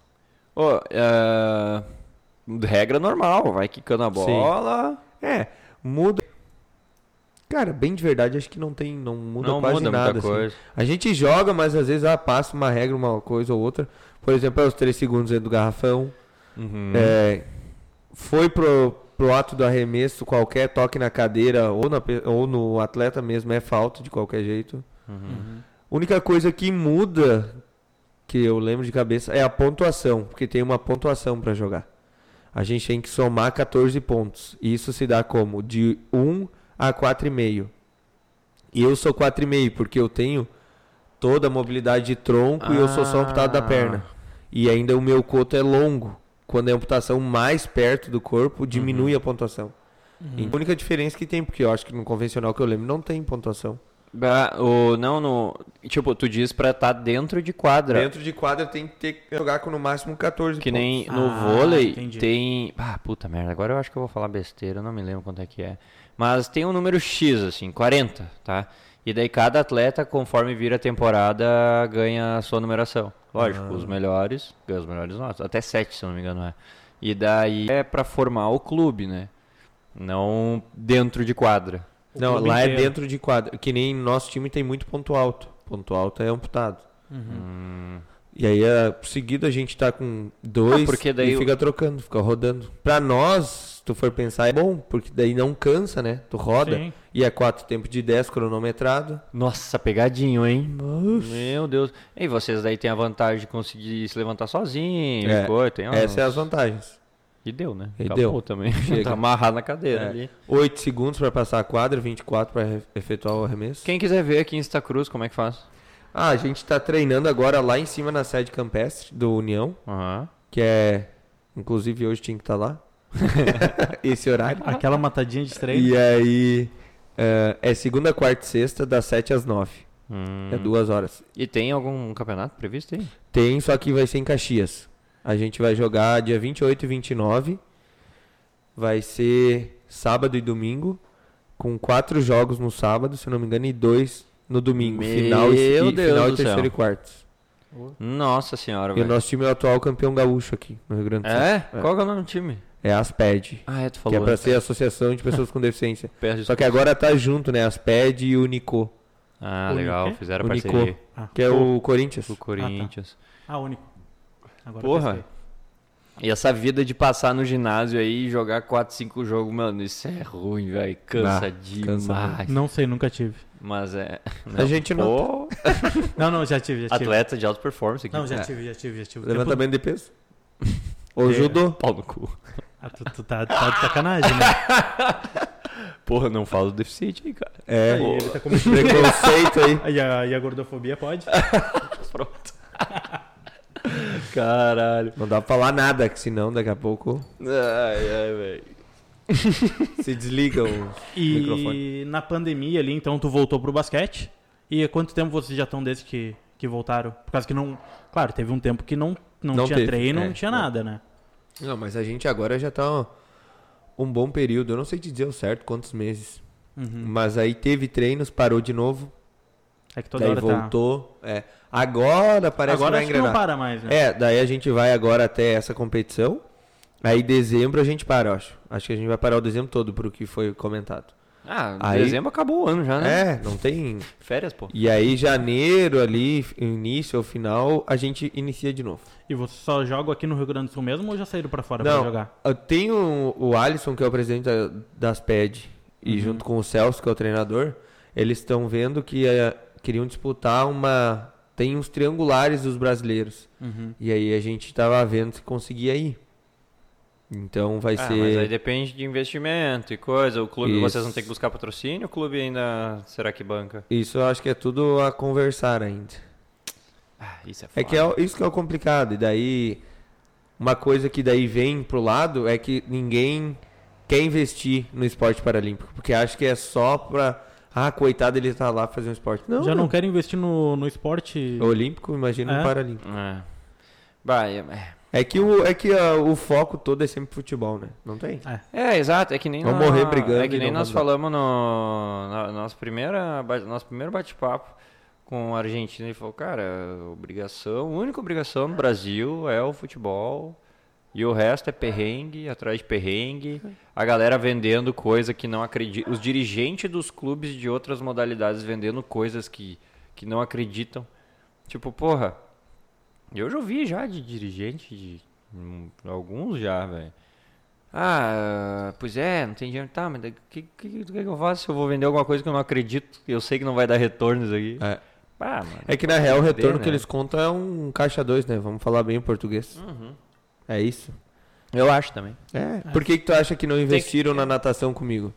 Ô, é, regra normal, vai quicando a bola. É, muda. Cara, bem de verdade, acho que não tem, não muda não quase muda nada. muita assim. coisa. A gente joga, mas às vezes ah, passa uma regra, uma coisa ou outra. Por exemplo, é os 3 segundos dentro do garrafão. Uhum. É, foi pro, pro ato do arremesso, qualquer toque na cadeira ou, na ou no atleta mesmo é falta de qualquer jeito. Uhum. Única coisa que muda, que eu lembro de cabeça, é a pontuação, porque tem uma pontuação para jogar. A gente tem que somar 14 pontos. E isso se dá como? De 1 a 4,5. E eu sou 4,5 porque eu tenho toda a mobilidade de tronco e eu sou só amputado da Ah. perna. E ainda o meu coto é longo. Quando é amputação mais perto do corpo, diminui a pontuação. E a única diferença que tem, porque eu acho que no convencional que eu lembro não tem pontuação. Bah, o, não, no. Tipo, tu diz pra estar dentro de quadra. Dentro de quadra tem que ter que jogar com no máximo 14 Que pontos. nem no Ah, vôlei entendi. tem. Ah, puta merda, agora eu acho que eu vou falar besteira, eu não me lembro quanto é que é. Mas tem um número X, assim, 40, tá? E daí cada atleta, conforme vira a temporada, ganha a sua numeração. Lógico, os melhores ganham os melhores notas. Até 7, se não me engano, é. E daí é pra formar o clube, né? Não dentro de quadra. O Não, lá é inteiro. dentro de quadra. Que nem nosso time tem muito ponto alto. Ponto alto é amputado. Hum, E aí, é, seguido, a gente tá com dois Ah, porque daí e fica trocando, fica rodando. Pra nós, tu for pensar, é bom, porque daí não cansa, né? Tu roda. Sim. E é quatro tempos de 10 cronometrado. Nossa, pegadinho, hein? Meu Deus. E vocês daí tem a vantagem de conseguir se levantar sozinho, É, coisa, tem Essas é uns- as vantagens. E deu, né? E Acabou deu. também. Chega. tá amarrado na cadeira É. ali. 8 segundos pra passar a quadra, 24 pra re- efetuar o arremesso. Quem quiser ver aqui em Santa Cruz, como é que faz? Ah, a gente tá treinando agora lá em cima na sede campestre do União, Aham. que é. Inclusive hoje tinha que estar lá. Esse horário. Aquela matadinha de treino. E aí. é, é segunda, quarta e sexta, das 7 às 9. Hum. É duas horas. E tem algum campeonato previsto aí? Tem, só que vai ser em Caxias. A gente vai jogar dia 28 e 29. Vai ser sábado e domingo. Com quatro jogos no sábado, se não me engano, e dois no domingo. Meu final e, Deus final do e terceiro céu. e quartos. Nossa senhora, E o nosso time é o atual campeão gaúcho aqui no Rio Grande do Sul. É? Qual que é o nome do time? É a ASPED. Ah, é, tu Que falou. é pra antes. ser a Associação de Pessoas com Deficiência. Peço Só que agora tá junto, né? ASPED e o Nico, Ah, O legal, quê? fizeram O parceria. Nico. Ah, que é o Corinthians. O Corinthians. Ah, único. Agora Porra. E essa vida de passar no ginásio aí e jogar 4, 5 jogos, mano, isso é ruim, velho. Cansa Ah, demais. cansa Não sei, nunca tive. Mas é. A gente não. Não, não, já tive, já tive. atleta de alta performance aqui. Não, já É. tive, já tive, já tive. Levantamento de peso. Ou É. judô. Pau no cu. Ah, tu, tu tá, tá de sacanagem, né? Porra, não falo do deficiente aí, cara. É. Aí ele tá começando. Preconceito aí. E a, e a gordofobia pode? Pronto. Caralho. Não dá pra falar nada, que senão daqui a pouco Ai, ai, velho. se desliga o microfone. E na pandemia ali, então, tu voltou pro basquete. E há quanto tempo vocês já estão desde que, que voltaram? Por causa que não. Claro, teve um tempo que não, não, Não tinha teve, treino, é, não tinha não. nada, né? Não, mas a gente agora já tá um bom período. Eu não sei te dizer o certo quantos meses. Uhum. Mas aí teve treinos, parou de novo. É que toda daí hora voltou. É. Agora tá. parece Agora que vai não para mais, né? É, daí a gente vai agora até essa competição. Aí dezembro a gente para, eu acho. Acho que a gente vai parar o dezembro todo pro que foi comentado. Ah, Aí- dezembro acabou o ano já, né? É, não tem. Férias, pô. E aí janeiro ali, início ou final, a gente inicia de novo. E vocês só jogam aqui no Rio Grande do Sul mesmo ou já saíram pra fora Não. pra jogar? Eu tenho o Alisson, que é o presidente da- das PED, e junto com o Celso, que é o treinador, eles estão vendo que eh, queriam disputar uma. Tem uns triangulares dos brasileiros. Uhum. E aí a gente tava vendo se conseguia ir. Então vai Ah, mas aí ser. depende de investimento e coisa. O clube, Isso. vocês vão ter que buscar patrocínio, o clube ainda será que banca? Isso eu acho que é tudo a conversar ainda. Ah, isso é É que é isso que é o complicado. E daí, uma coisa que daí vem pro lado é que ninguém quer investir no esporte paralímpico. Porque acha que é só pra. Ah, coitado, ele tá lá fazer um esporte. Não, já não querem investir no, no esporte? Olímpico, imagina É. o paralímpico. É. Bah, é, é. É que, o, é que ah, o foco todo é sempre futebol, né? Não tem? É, exato. É que nem Vamos na- morrer brigando É que nem não nós falamos no, na, nosso, primeira, nosso primeiro bate-papo. com a Argentina e falou, cara, obrigação, a única obrigação no Brasil é o futebol e o resto é perrengue, atrás de perrengue. A galera vendendo coisa que não acredita. Os dirigentes dos clubes de outras modalidades vendendo coisas que, que não acreditam. Tipo, porra, eu já ouvi já de dirigente, de, hum, alguns já, velho. Ah, pois é, não tem dinheiro. Tá, mas o que, que, que, que eu faço se eu vou vender alguma coisa que eu não acredito? Eu sei que não vai dar retorno isso aqui. É. Ah, mano, É que na real o retorno que né? eles contam é um caixa 2, né? Vamos falar bem em português. Uhum. É isso. Eu acho também. É. Por que, que tu acha que não investiram na natação comigo?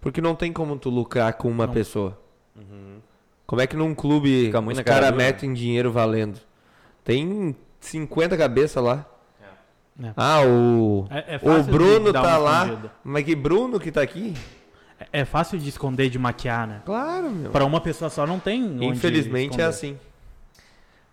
Porque não tem como tu lucrar com uma Não. pessoa. Como é que num clube Fica muito os caras dura. metem dinheiro valendo? Tem 50 cabeças lá. É. Ah, o. É, é o Bruno tá lá. escondida. Mas que Bruno que tá aqui? É, é fácil de esconder, de maquiar, né? Claro, meu. Pra uma pessoa só não tem. Infelizmente é assim.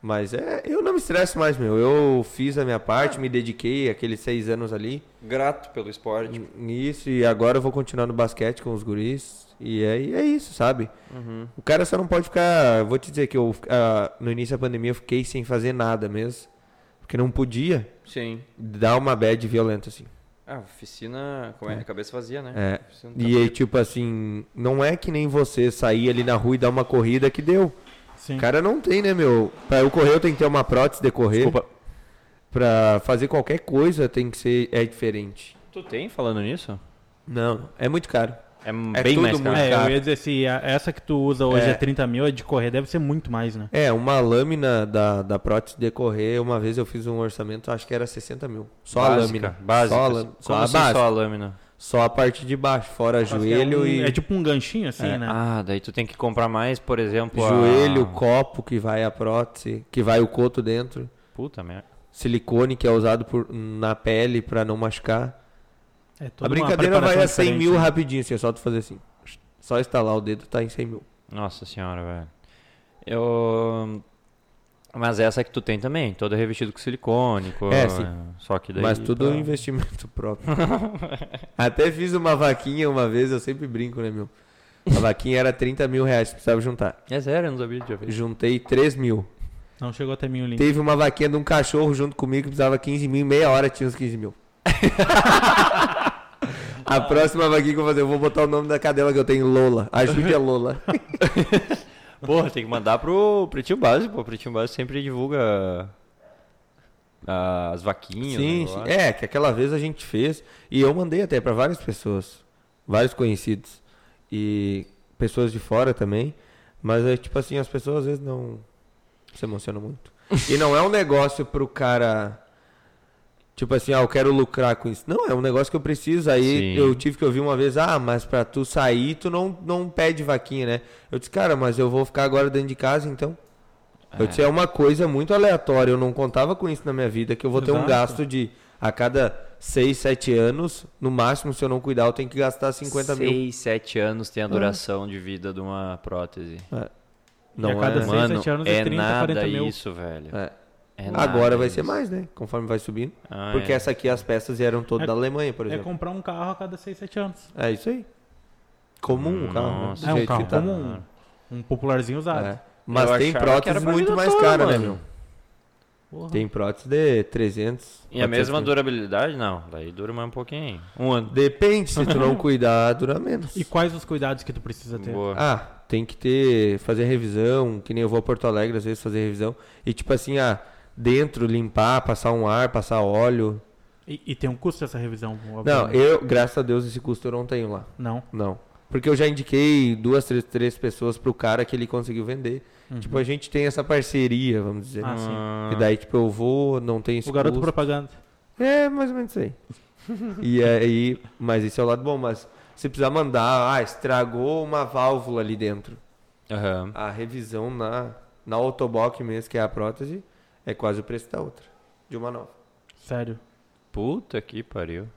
Mas é, eu não me estresso mais, meu. Eu fiz a minha parte, me dediquei aqueles seis anos ali. Grato pelo esporte. Nisso, e agora eu vou continuar no basquete com os guris. E é, e é isso, sabe? Uhum. O cara só não pode ficar. Vou te dizer que eu, ah, no início da pandemia eu fiquei sem fazer nada mesmo. Porque não podia Sim. dar uma bad violenta assim. Ah, oficina. Como é? Cabeça vazia, né? É. Oficina E aí, tipo assim, não é que nem você sair ali na rua e dar uma corrida que deu. Sim. O cara não tem, né, meu? Pra eu correr, eu tenho que ter uma prótese de correr. Desculpa. Pra fazer qualquer coisa tem que ser. É diferente. Tu tem falando nisso? Não, é muito caro. É, É bem tudo mais caro. muito É, caro. eu ia dizer, se a- essa que tu usa hoje É. é, 30 mil, a de correr deve ser muito mais, né? É, uma lâmina da, da prótese de correr, uma vez eu fiz um orçamento, acho que era 60 mil. Só a Básica, lâmina. Básica. Só a, lâmina. Só Como a assim base. só a lâmina? Só a parte de baixo, fora Acho que joelho é, um- e. é tipo um ganchinho assim, É. né? Ah, daí tu tem que comprar mais, por exemplo. a- Joelho, copo que vai a prótese, que vai o coto dentro. Puta merda. Silicone que é usado por, na pele pra não machucar. É A brincadeira vai a 100 mil né? rapidinho, assim, é só tu fazer assim. Só instalar o dedo, tá em 100 mil. Nossa senhora, velho. Eu. Mas essa que tu tem também, toda revestido com silicone. Com... É, sim. Só que daí. Mas tudo pra- investimento próprio. Até fiz uma vaquinha uma vez, eu sempre brinco, né, meu? A vaquinha era 30 mil reais, precisava juntar. É sério, eu não sabia que já fez. Juntei 3 mil. Não chegou até mil link. Teve uma vaquinha de um cachorro junto comigo que precisava 15 mil, em meia hora tinha uns 15 mil. A próxima vaquinha que eu vou fazer, eu vou botar o nome da cadela que eu tenho, Lola. Ajude a Lola. Porra, tem que mandar pro Pretinho Básico, pô. O Pretinho Básico sempre divulga ah, as vaquinhas. Sim, né, sim. É, que aquela vez a gente fez. E eu mandei até pra várias pessoas. Vários conhecidos. E pessoas de fora também. Mas é tipo assim, as pessoas às vezes não se emocionam muito. E não é um negócio pro cara. Tipo assim, ah, eu quero lucrar com isso. Não, é um negócio que eu preciso. Aí Sim. eu tive que ouvir uma vez, ah, mas pra tu sair, tu não, não pede vaquinha, né? Eu disse, cara, mas eu vou ficar agora dentro de casa, então. Eu disse, é uma coisa muito aleatória. Eu não contava com isso na minha vida, que eu vou ter um Exato. gasto de a cada 6, 7 anos, no máximo, se eu não cuidar, eu tenho que gastar 50 mil. 6, 7 anos tem a duração de vida de uma prótese. Não E a cada é, seis, Mano, sete anos é é 30, nada 40 mil. isso, velho. é. É nada Agora vai ser isso. mais, né? Conforme vai subindo. Ah, Porque é. essa aqui, as peças eram todas É- da Alemanha, por É exemplo. comprar um carro a cada 6, 7 anos. É, isso aí. Comum o carro. né? Nossa. É um carro tá. comum. Um popularzinho usado. É. Mas Eu tem achava que era prótese pra muito mais toda, cara, né, meu? Porra. Tem prótese de 300. E a 400 mesma mil. durabilidade? Não, daí dura mais um pouquinho. Um ano. Depende, se tu não cuidar, dura menos. E quais os cuidados que tu precisa ter? Boa. Ah, tem que ter, fazer revisão, que nem eu vou a Porto Alegre às vezes fazer revisão. E tipo assim, ah, dentro limpar, passar um ar, passar óleo. E, e tem um custo essa revisão? Não, obviamente. eu, graças a Deus, esse custo eu não tenho lá. Não. Não. Porque eu já indiquei duas, três, três pessoas pro cara que ele conseguiu vender. Uhum. Tipo, a gente tem essa parceria, vamos dizer. Ah, sim. E daí, tipo, eu vou, não tem esse O garoto custo. propaganda. É, mais ou menos isso aí. e aí, mas esse é o lado bom, mas se precisar mandar, ah, estragou uma válvula ali dentro. aham. A revisão na, na Autobox mesmo, que é a prótese, é quase o preço da outra. De uma nova. Sério. Puta que pariu.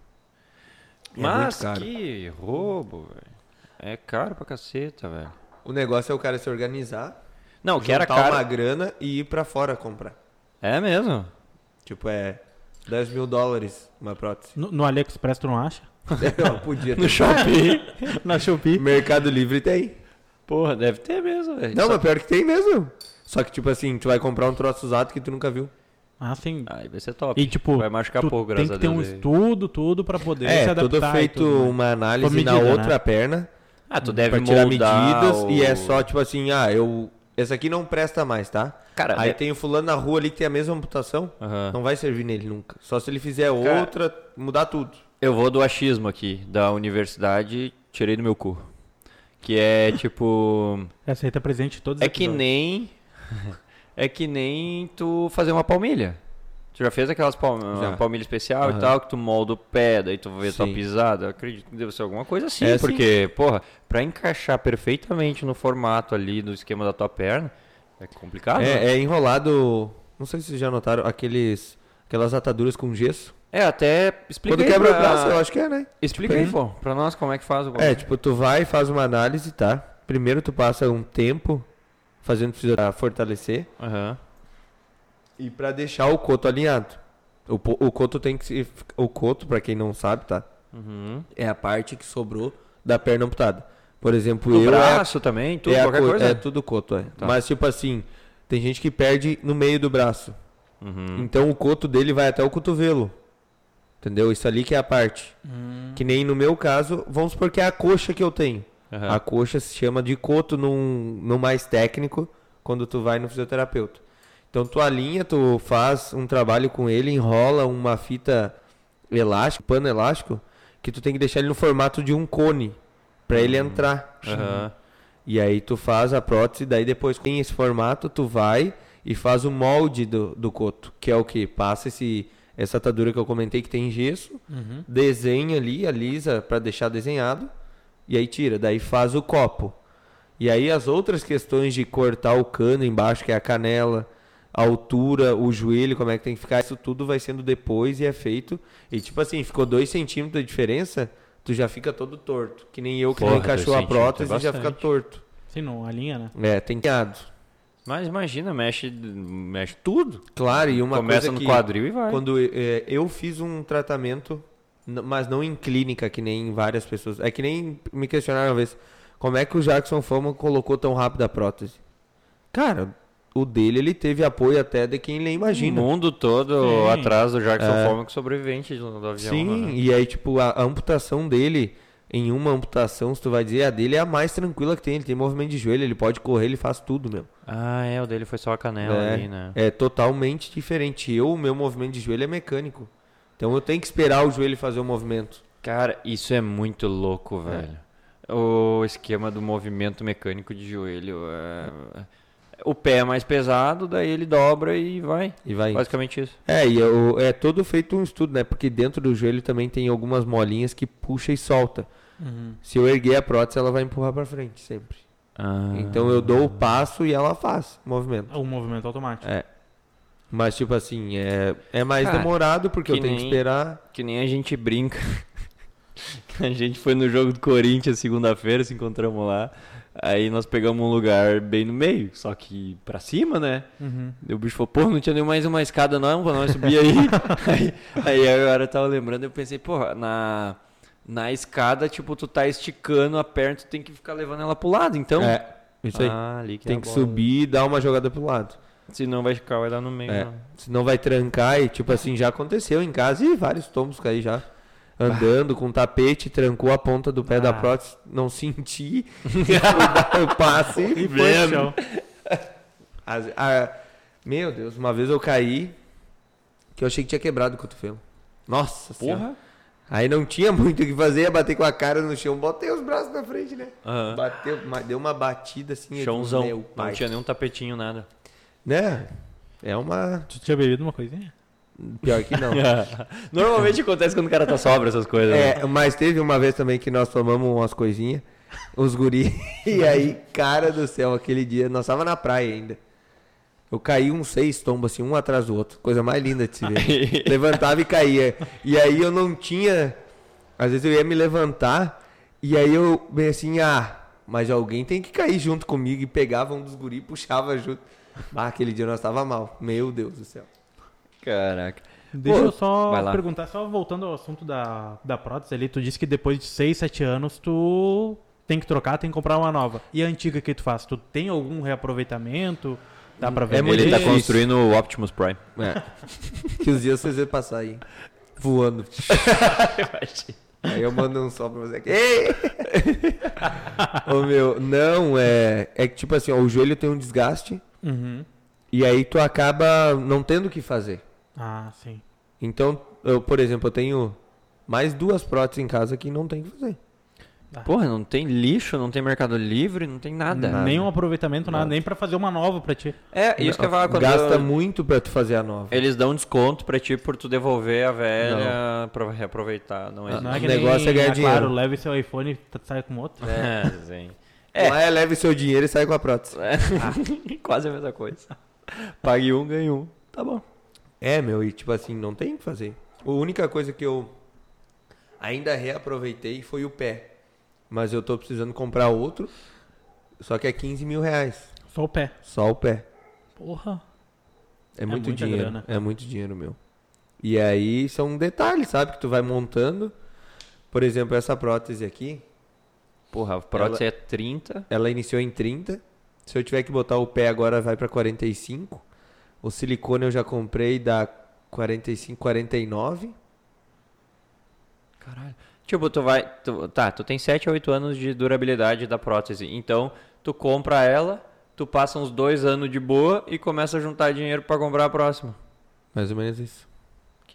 É Mas que roubo, velho. É caro pra caceta, velho. O negócio é o cara se organizar, Não, que era caro. uma grana e ir pra fora comprar. É mesmo? Tipo, é 10 mil dólares uma prótese. No, no AliExpress tu não acha? Eu podia ter. No Shopee. Na Shopee. Mercado Livre tem. Porra, deve ter mesmo, velho. Não, Só- mas pior que tem mesmo. Só que, tipo assim, tu vai comprar um troço usado que tu nunca viu. Ah, sim. Aí vai ser top. E tipo, vai machucar pouco, tem graças que a ter Deus. um aí. estudo, tudo pra poder se É, adaptar. tudo feito tudo, né? uma análise Com na medida, outra né? perna Ah, tu deve tirar medidas o- e é só, tipo assim, ah, eu... Esse aqui não presta mais, tá? Cara, Aí é- tem o fulano na rua ali que tem a mesma amputação, Aham. não vai servir nele nunca. Só se ele fizer Cara- outra, mudar tudo. Eu vou do achismo aqui, da universidade, tirei do meu cu. Que é tipo. Essa aí tá presente todos os É que nem. É que nem tu fazer uma palmilha. Tu já fez aquelas palm... Já. palmilha especial Aham. e tal, que tu molda o pé, daí tu vê tua Sim. pisada. Eu acredito que deve ser alguma coisa assim, É assim. porque, porra, pra encaixar perfeitamente no formato ali, no esquema da tua perna, é complicado. né? é, é enrolado, não sei se vocês já notaram, aqueles, aquelas ataduras com gesso. É, até explica Quando quebra pra... o braço, eu acho que é, né? Explica Tipo aí, pô, pra nós como é que faz o É, tipo, tu vai e faz uma análise, tá? Primeiro tu passa um tempo fazendo fisioterapia pra fortalecer Aham. e pra deixar o coto alinhado. O, o coto tem que se... O coto, pra quem não sabe, tá? Uhum. É a parte que sobrou da perna amputada. Por exemplo, O eu... é braço também, tudo, é, a qualquer co- coisa? é tudo coto, é. Tá. Mas tipo assim, tem gente que perde no meio do braço. Uhum. Então o coto dele vai até o cotovelo. Entendeu? Isso ali que é a parte. Hum. Que nem no meu caso, vamos supor que é a coxa que eu tenho. Aham. A coxa se chama de coto num, no mais técnico, quando tu vai no fisioterapeuta. Então tu alinha, tu faz um trabalho com ele, enrola uma fita elástica, pano elástico, que tu tem que deixar ele no formato de um cone, pra ele entrar. Aham. E aí tu faz a prótese, daí depois com esse formato tu vai e faz o molde do, do coto, que é o que? Passa esse, essa atadura que eu comentei que tem gesso, Uhum. desenha ali, alisa pra deixar desenhado, e aí tira, daí faz o copo. E aí as outras questões de cortar o cano embaixo, que é a canela, a altura, o joelho, como é que tem que ficar, isso tudo vai sendo depois e é feito. E tipo assim, ficou dois centímetros de diferença, tu já fica todo torto. Que nem eu que não Porra, encaixou dois a prótese centímetros é já fica torto. Sim, não, a linha, né? É, tem queado. Mas imagina, mexe, mexe tudo. Claro, e uma Começa coisa no que quadril e vai. quando é, eu fiz um tratamento, mas não em clínica, que nem várias pessoas. É que nem me questionaram uma vez, como é que o Jackson Fama colocou tão rápido a prótese? Cara, o dele ele teve apoio até de quem nem imagina. O mundo todo Sim. atrás do Jackson É. Fome sobrevivente do, do avião. Sim, né? e aí tipo, a, a amputação dele, em uma amputação, se tu vai dizer, a dele é a mais tranquila que tem. Ele tem movimento de joelho, ele pode correr, ele faz tudo mesmo. Ah, é, o dele foi só a canela É. ali, né? É totalmente diferente. Eu, o meu movimento de joelho é mecânico. Então eu tenho que esperar o joelho fazer o movimento. Cara, isso é muito louco, velho. O esquema do movimento mecânico de joelho. é- O pé é mais pesado, daí ele dobra e vai. E vai. Basicamente isso. É, e é, o- é todo feito um estudo, né? Porque dentro do joelho também tem algumas molinhas que puxa e solta. Uhum. Se eu erguer a prótese, ela vai empurrar pra frente sempre. Ah. Então eu dou o passo e ela faz o movimento. O movimento automático. É. Mas tipo assim, é, é mais Cara, demorado porque eu que tenho que nem- esperar. Que nem a gente brinca. a gente foi no jogo do Corinthians segunda-feira, se encontramos lá. Aí nós pegamos um lugar bem no meio, só que pra cima, né? Uhum. E o bicho falou, pô, não tinha nem mais uma escada não pra nós subir aí. aí. Aí agora eu tava lembrando, eu pensei, porra, na, na escada, tipo, tu tá esticando a perna, tu tem que ficar levando ela pro lado, então... É, isso aí. Ah, ali que é tem a que bola. subir e dar uma jogada pro lado. Senão vai ficar, vai dar no meio. É. não. Senão vai trancar e, tipo assim, já aconteceu em casa e vários tombos caí já. Andando com tapete, trancou a ponta do pé da Ah. prótese, não senti, o passe E foi chão. As- a- Meu Deus, uma vez eu caí que eu achei que tinha quebrado o cotovelo. Nossa senhora. Porra. Aí não tinha muito o que fazer, ia bater com a cara no chão, botei os braços na frente, né? Aham. Bateu, deu uma batida assim. Chãozão. Não tinha nenhum tapetinho, nada. Né? É uma. Tu tinha bebido uma coisinha? Pior que não. Normalmente acontece quando o cara tá sobra essas coisas. né? É, mas teve uma vez também que nós tomamos umas coisinhas, os guri, e aí, cara do céu, aquele dia, nós tava na praia ainda. Eu caí uns seis tombos, assim, um atrás do outro. Coisa mais linda de se ver. Levantava e caía. E aí eu não tinha. Às vezes eu ia me levantar, e aí eu, bem assim, ah, mas alguém tem que cair junto comigo. E pegava um dos guri e puxava junto. Ah, aquele dia nós tava mal. Meu Deus do céu. Caraca. Deixa Pô, eu só perguntar, só voltando ao assunto da, da prótese ali, tu disse que depois de 6, 7 anos tu tem que trocar, tem que comprar uma nova. E a antiga que tu faz? Tu tem algum reaproveitamento? Dá pra É vender? muito Ele tá construindo o Optimus Prime. É. que os dias vocês vão passar aí. Voando. Aí eu mando um sol pra você aqui. Ei! Ô meu, não, é. É que tipo assim, ó, o joelho tem um desgaste Uhum. e aí tu acaba não tendo o que fazer. Ah, sim. Então, eu, por exemplo, eu tenho mais duas próteses em casa que não tem o que fazer. Porra, não tem lixo, não tem mercado livre, não tem nada. Nada. Nenhum aproveitamento, nada, Nada. nem pra fazer uma nova pra ti. É, isso que eu falo quando Gasta eu- muito pra tu fazer a nova. Eles dão desconto pra ti por tu devolver a velha pra reaproveitar. Não Ah, existe. Não é o que negócio nem, é ganhar ah, Claro, dinheiro. leve seu iPhone e sai com outro. É, sim. É. Lá é leve seu dinheiro e sai com a prótese. É. Quase a mesma coisa. Pague um, ganhe um. Tá bom. É, meu, e tipo assim, não tem o que fazer. A única coisa que eu ainda reaproveitei foi o pé. Mas eu tô precisando comprar outro, só que é 15 mil reais. Só o pé. Só o pé. Porra. É, muito muita dinheiro. grana. É muito dinheiro, meu. E aí são detalhes, sabe? Que tu vai montando. Por exemplo, essa prótese aqui, Porra, a prótese é 30. ela iniciou em 30. Se eu tiver que botar o pé agora, vai pra 45. O silicone eu já comprei, dá 45, 49. Caralho. Tipo, tu vai. tu- tá, tu tem 7 a 8 anos de durabilidade da prótese. Então, tu compra ela, tu passa uns 2 anos de boa e começa a juntar dinheiro pra comprar a próxima. Mais ou menos isso.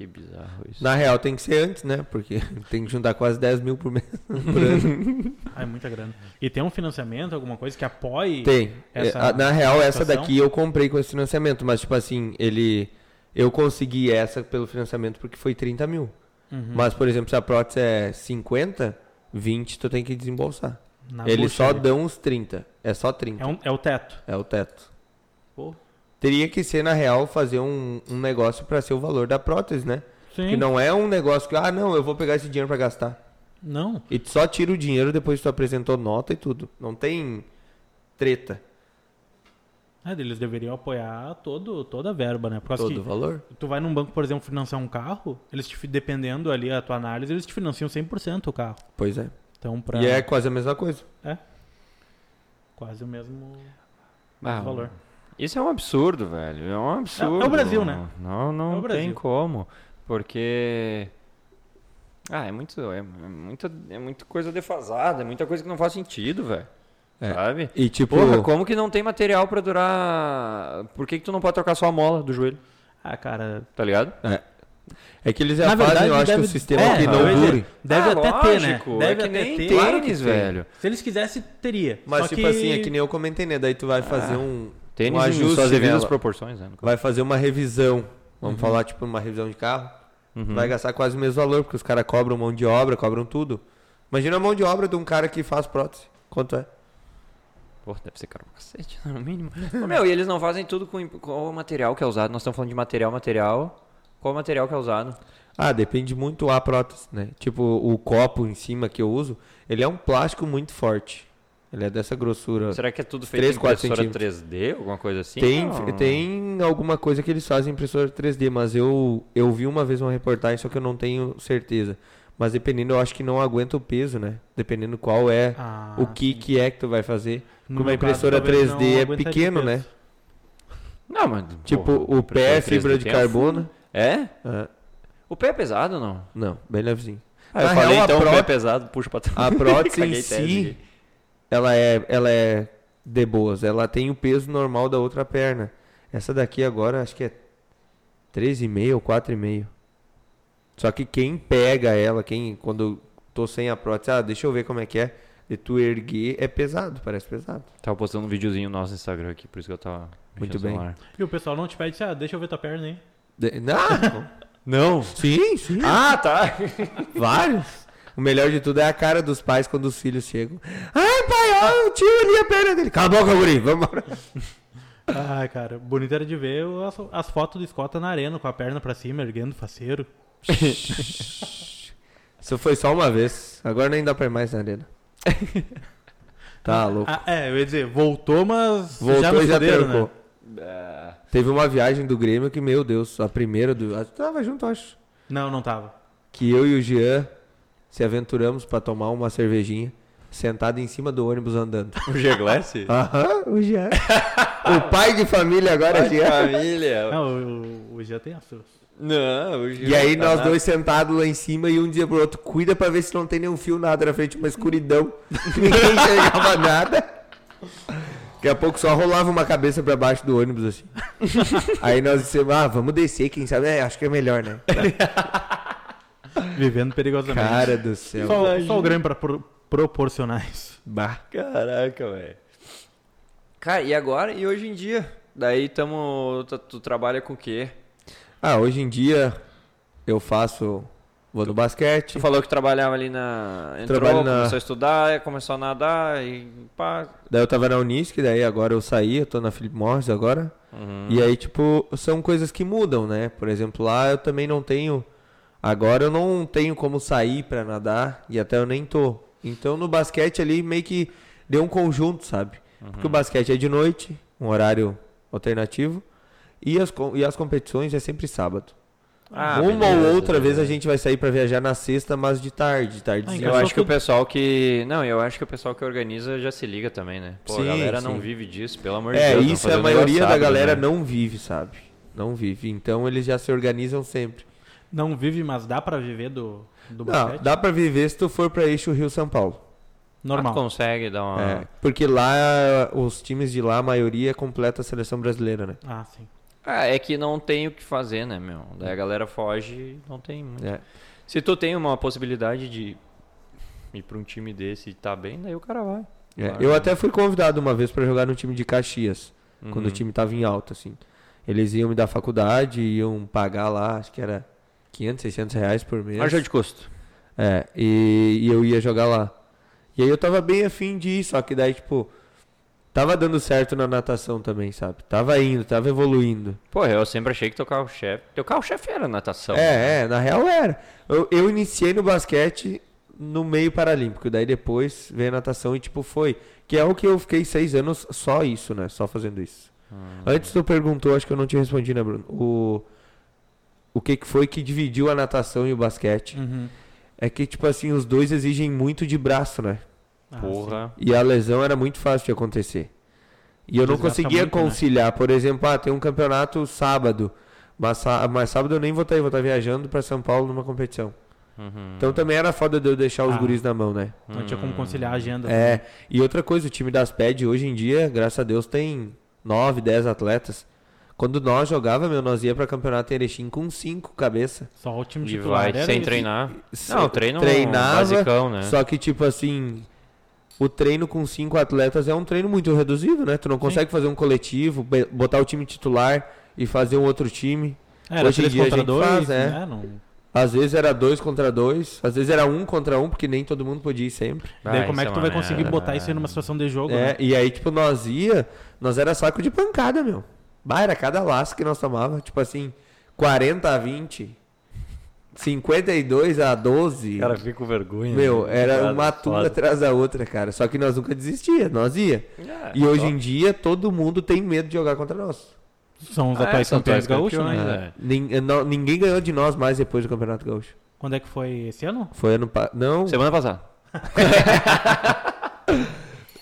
Que bizarro isso. Na real tem que ser antes, né? Porque tem que juntar quase 10 mil por mês. por ano. Ah, é muita grana. E tem um financiamento, alguma coisa que apoie? Tem. Essa É, a- Na real, essa daqui eu comprei com esse financiamento. Mas, tipo assim, ele. Eu consegui essa pelo financiamento porque foi 30 mil. Uhum. Mas, por exemplo, se a prótese é 50, 20 tu tem que desembolsar. Na Eles só ali. dão os 30. É só 30. É, um- é o teto. É o teto. Teria que ser, na real, fazer um, um negócio pra ser o valor da prótese, né? Sim. Que não é um negócio que, ah, não, eu vou pegar esse dinheiro pra gastar. Não. E tu só tira o dinheiro depois que tu apresentou nota e tudo. Não tem treta. É, eles deveriam apoiar todo, toda a verba, né? Por causa Todo o valor. tu vai num banco, por exemplo, financiar um carro, eles te, dependendo ali a tua análise, eles te financiam 100% o carro. Pois é. Então, pra... E é quase a mesma coisa. quase o mesmo Ah, valor. Isso é um absurdo, velho. É um absurdo. É o Brasil, né? Não, não É tem como. Porque. Ah, é muito, é, é muita, é muita coisa defasada, é muita coisa que não faz sentido, velho. É. Sabe? E tipo, Porra, como que não tem material pra durar. Por que, que tu não pode trocar só a mola do joelho? Ah, cara... Tá ligado? é que eles já Na fazem, verdade, eu acho, deve- que o sistema é, que não dure. Deve Ah, até ter, né? lógico, Deve é que até nem ter. Claro que tênis, tem. velho. Se eles quisessem, teria. Mas, Só tipo que... assim, é que nem eu comentei, né? Daí tu vai fazer um, Tênis um em ajuste suas devidas proporções, né? Vai fazer uma revisão. Vamos falar, tipo, uma revisão de carro. Uhum. Vai gastar quase o mesmo valor, porque os caras cobram mão de obra, cobram tudo. Imagina a mão de obra de um cara que faz prótese. Quanto é? Pô, deve ser caro pra cacete, no mínimo. Ô, meu, e eles não fazem tudo com, com o material que é usado. Nós estamos falando de material, material. Qual o material que é usado? Ah, depende muito a prótese, né? Tipo, o copo em cima que eu uso, ele é um plástico muito forte. Ele é dessa grossura. Será que é tudo feito Três, em quatro impressora 3D, alguma coisa assim? Tem, Não. tem alguma coisa que eles fazem em impressora 3D, mas eu, eu vi uma vez uma reportagem, só que eu não tenho certeza. Mas dependendo, eu acho que não aguenta o peso, né? Dependendo qual é Ah, o que, que é que tu vai fazer. No Como a caso, impressora não 3D é pequeno, né? Não, mas. Tipo, porra, o pé é fibra 3D de a carbono. É? É, O pé é pesado ou não? não, bem levezinho. Ah, eu Na falei real, então o pé é pesado, puxa pra trás. A prótese em si. Ela é, ela é de boas. Ela tem o peso normal da outra perna. Essa daqui agora acho que é 3,5 ou 4,5. Só que quem pega ela, quem quando eu tô sem a prótese, ah, deixa eu ver como é que é. De tu erguer é pesado, parece pesado. Tava postando um videozinho no nosso Instagram aqui, por isso que eu tava. Muito no bem. E o pessoal não te pede, assim, ah, deixa eu ver tua perna aí. De- Não, Não! sim, sim. Ah, tá! Vários. O melhor de tudo é a cara dos pais quando os filhos chegam. Ai, pai, ó, o tio ali a perna dele. Cala a boca, guri, vamos embora. Ai, cara, bonito era de ver as, as fotos do Escota na arena, com a perna pra cima, erguendo faceiro. Isso foi só uma vez. Agora nem dá pra ir mais na arena. Tá louco. Ah, é, eu ia dizer, voltou, mas Voltou já e já trocou. né? Teve uma viagem do Grêmio que, meu Deus, a primeira do. Ah, tava junto, acho. Não, não tava. Que eu e o Jean se aventuramos pra tomar uma cervejinha. sentado em cima do ônibus andando. O G-Glass? Aham, o Jean. o pai de família agora é Jean. família. Não, o, o, Jean tem as suas. Não, o G E aí tá nós nada. dois sentados lá em cima e um dizia pro outro, cuida pra ver se não tem nenhum fio nada na frente, uma escuridão. Ninguém enxergava nada. Daqui a pouco só rolava uma cabeça pra baixo do ônibus, assim. Aí nós dissemos, ah, vamos descer, quem sabe? É, acho que é melhor, né? Vivendo perigosamente. Cara do céu. só, só o Grêmio pra pro- proporcionar isso. Bah. Caraca, velho. Cara, e agora? E hoje em dia? Daí tamo. Tu, tu trabalha com o quê? Ah, hoje em dia eu faço. Vou no basquete. Tu falou que trabalhava ali na. Entrou, Trabalho na- começou a estudar, começou a nadar e pá. Daí eu tava na Unisc, daí agora eu saí, eu tô na Philip Morris agora. Uhum. E aí, tipo, são coisas que mudam, né? Por exemplo, lá eu também não tenho. Agora eu não tenho como sair pra nadar e até eu nem tô. Então no basquete ali meio que deu um conjunto, sabe? Porque o basquete é de noite, um horário alternativo. E as, e as competições é sempre sábado. Ah, Uma beleza, ou outra vez beleza. a gente vai sair pra viajar na sexta, mas de tarde, de tarde. Ah, Eu acho que o pessoal que. Não, eu acho que o pessoal que organiza já se liga também, né? Pô, Sim, a galera não sim. vive disso, pelo amor de É, Deus. não isso fazer a maioria da sábado, galera né? não vive, sabe? Não vive. Então eles já se organizam sempre. Não vive, mas dá pra viver do, do Não, basquete? dá pra viver se tu for pra eixo Rio-São Paulo. Ah, Normal. consegue dar uma. É, porque lá, os times de lá, a maioria completa a seleção brasileira, né? Ah, sim. Ah, é que não tem o que fazer, né, meu? Daí a galera foge e não tem muito. É. Se tu tem uma possibilidade de ir pra um time desse e tá bem, daí o cara vai. É, Claro. Eu até fui convidado uma vez pra jogar no time de Caxias, quando o Uhum. time tava em alta, assim. Eles iam me dar faculdade, iam pagar lá, acho que era 500, 600 reais por mês. Ajuda de custo. É, e, e eu ia jogar lá. E aí eu tava bem afim de ir, só que daí, tipo, tava dando certo na natação também, sabe? Tava indo, tava evoluindo. Pô, eu sempre achei que teu carro-chefe. Teu carro-chefe era natação. né? É, é, na real era. Eu, eu iniciei no basquete no meio paralímpico, daí depois veio a natação e tipo foi. Que é o que eu fiquei seis anos só isso, né? Só fazendo isso. Antes tu perguntou, acho que eu não tinha respondido, né, Bruno? O, o que, que foi que dividiu a natação e o basquete? Uhum. É que, tipo assim, os dois exigem muito de braço, né? Ah, Porra. E a lesão era muito fácil de acontecer. E eu não Desgasta conseguia muito, né? conciliar. Por exemplo, ah, tem um campeonato sábado. Mas, mas sábado eu nem vou estar aí, vou estar viajando para São Paulo numa competição. Uhum. Então também era foda de eu deixar os Ah. guris na mão, né? Não tinha como conciliar a agenda. É. E outra coisa, o time das PED hoje em dia, graças a Deus, tem 9, 10 atletas. Quando nós jogava, meu, nós ia para campeonato em Erechim com 5 cabeça. Só o time E titular vai era sem treinar. Se- Não, treino treinava, basicão, né? Só que, tipo assim, o treino com cinco atletas é um treino muito reduzido, né? Tu não consegue fazer um coletivo, botar o time titular e fazer um outro time. Era Hoje em dia a gente dois, faz, é. né? Não... Às vezes era dois contra dois, às vezes era um contra um, porque nem todo mundo podia ir sempre. Daí Ah, como é que tu uma vai conseguir merda. botar isso aí numa situação de jogo, É, né? e aí, tipo, nós ia, nós era saco de pancada, meu. Bah, era cada laço que nós tomava, tipo assim, 40 a 20, 52 a 12. Cara, fica com vergonha. Meu, né? era Cara, uma turma atrás da outra, cara. Só que nós nunca desistia, nós ia. É, E hoje só- em dia todo mundo tem medo de jogar contra nós. São os Ah, é, atuais são campeões gaúchos, né? é. É. Não- ninguém ganhou de nós mais depois do Campeonato Gaúcho. Quando é que foi esse ano? Foi ano pa... Não, Semana passada.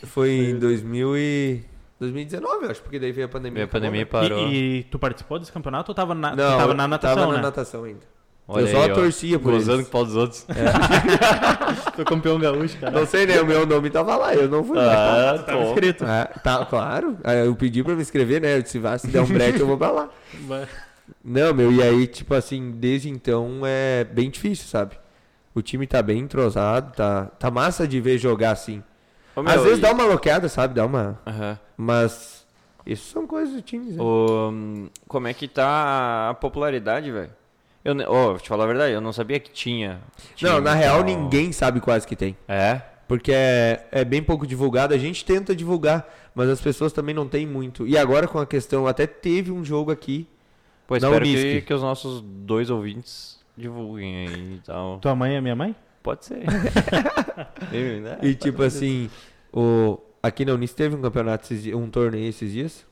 foi em 2000 e... 2019, eu acho, porque daí veio a pandemia. Veio a pandemia e acabou, né? parou. E, e tu participou desse campeonato ou tava na, Não, tava na natação, tava né? na natação ainda. Olha eu só aí, ó. torcia por Gozando eles. com o pau dos outros. Tô campeão gaúcho, cara. Não sei, né? O meu nome tava lá, eu não fui lá. Ah, Tava tô. escrito. É, tá, claro. Aí Eu pedi pra me inscrever, né? Eu disse, vá, se der um break eu vou pra lá. Não, meu, e aí, tipo assim, desde então é bem difícil, sabe? O time tá bem entrosado, tá, tá massa de ver jogar assim. Ô, meu, Às vezes e- dá uma bloqueada, sabe? Dá uma. Aham. Mas. Isso são coisas do time, né? Ô, hum, como é que tá a popularidade, velho? Eu, ne- ó, vou te falar a verdade, eu não sabia que tinha. Não, na e real tal. ninguém sabe quase que tem. É? Porque é, é bem pouco divulgado. A gente tenta divulgar, mas as pessoas também não têm muito. E agora com a questão, até teve um jogo aqui. Pô, Na espero que, Unisc. que os nossos dois ouvintes divulguem aí e tal. Tua mãe é minha mãe? Pode ser. Eu, né? E tipo assim, o, aqui na Unis teve um campeonato, esses dias- um torneio esses dias.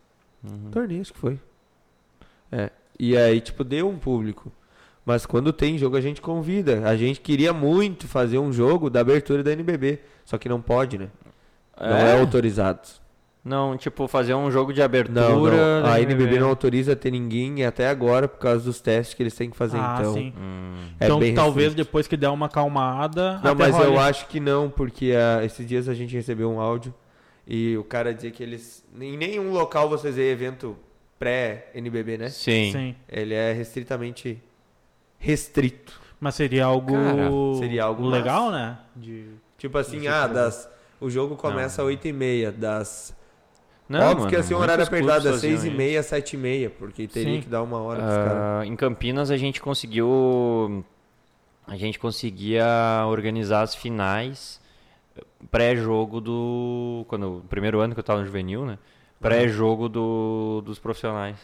Uhum. Torneio, acho que foi. É. E aí, tipo, deu um público. Mas quando tem jogo a gente convida. A gente queria muito fazer um jogo da abertura da NBB, só que não pode, né? Não é autorizado. Não, tipo, fazer um jogo de abertura. Não, não. da A NBB não autoriza ter ninguém até agora por causa dos testes que eles têm que fazer. Ah, então, sim. Hum. é então bem talvez restrito. depois que der uma acalmada. Não, até mas eu acho que não, porque ah, esses dias a gente recebeu um áudio e o cara dizia que eles. Em nenhum local vocês veem evento pré-NBB, né? Sim. Sim. Ele é restritamente restrito. Mas seria algo. Cara, seria algo legal, né? De... Tipo assim, Não ah, das, o jogo começa às 8h30, das. Não, Óbvio mano, que ia ser um horário muitos clubes apertado, das faziam 6h30, 7h30, porque teria Sim. que dar uma hora pros caras. Ah, em Campinas a gente conseguiu. A gente conseguia organizar as finais pré-jogo do. Quando, o primeiro ano que eu tava no juvenil, né? Pré-jogo do, dos profissionais.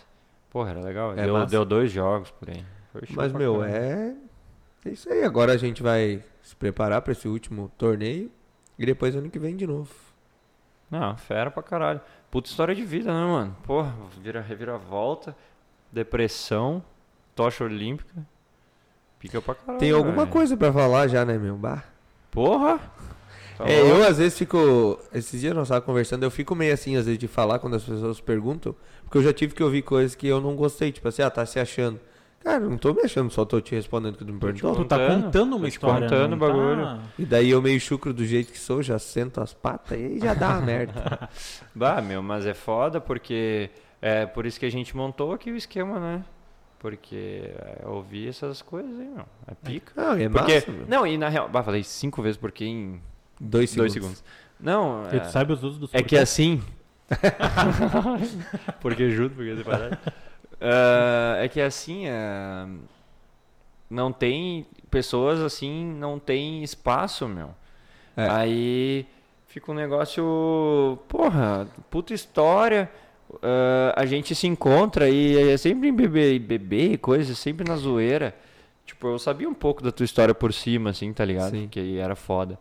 Porra, era legal. É deu, deu dois jogos por aí. Mas, meu, é. É isso aí. Agora a gente vai se preparar pra esse último torneio e depois ano que vem de novo. Não, fera pra caralho. Puta história de vida, né, mano? Porra, vira, reviravolta, depressão, tocha olímpica. Pica pra caralho. Tem alguma coisa pra falar já, né, meu? Bah. Porra! Tá É, eu às vezes fico. Esses dias nós estávamos conversando, eu fico meio assim, às vezes, de falar quando as pessoas perguntam, porque eu já tive que ouvir coisas que eu não gostei, tipo assim, ah, tá se achando. Cara, eu não tô me achando, só tô te respondendo que tu me perguntou. Tu tá contando, contando uma história. contando não o bagulho. Tá... E daí eu meio chucro do jeito que sou, já sento as patas e já dá uma merda. Bah, meu, mas é foda porque é por isso que a gente montou aqui o esquema, né? Porque é, ouvir essas coisas aí, meu, é pica. Não, é Porque, massa, meu. não, e na real, bah, falei cinco vezes porque em Dois segundos. dois segundos. Não, E é, tu sabe os usos dos é que porquês? assim. porque junto, porque separado. Ah, é que assim, é, não tem pessoas assim, não tem espaço, meu. É. Aí fica um negócio, porra, puta história. ah, a gente se encontra e é sempre em bebê, bebê, coisa, sempre na zoeira. Tipo, eu sabia um pouco da tua história por cima, assim, tá ligado? Sim. Que era foda.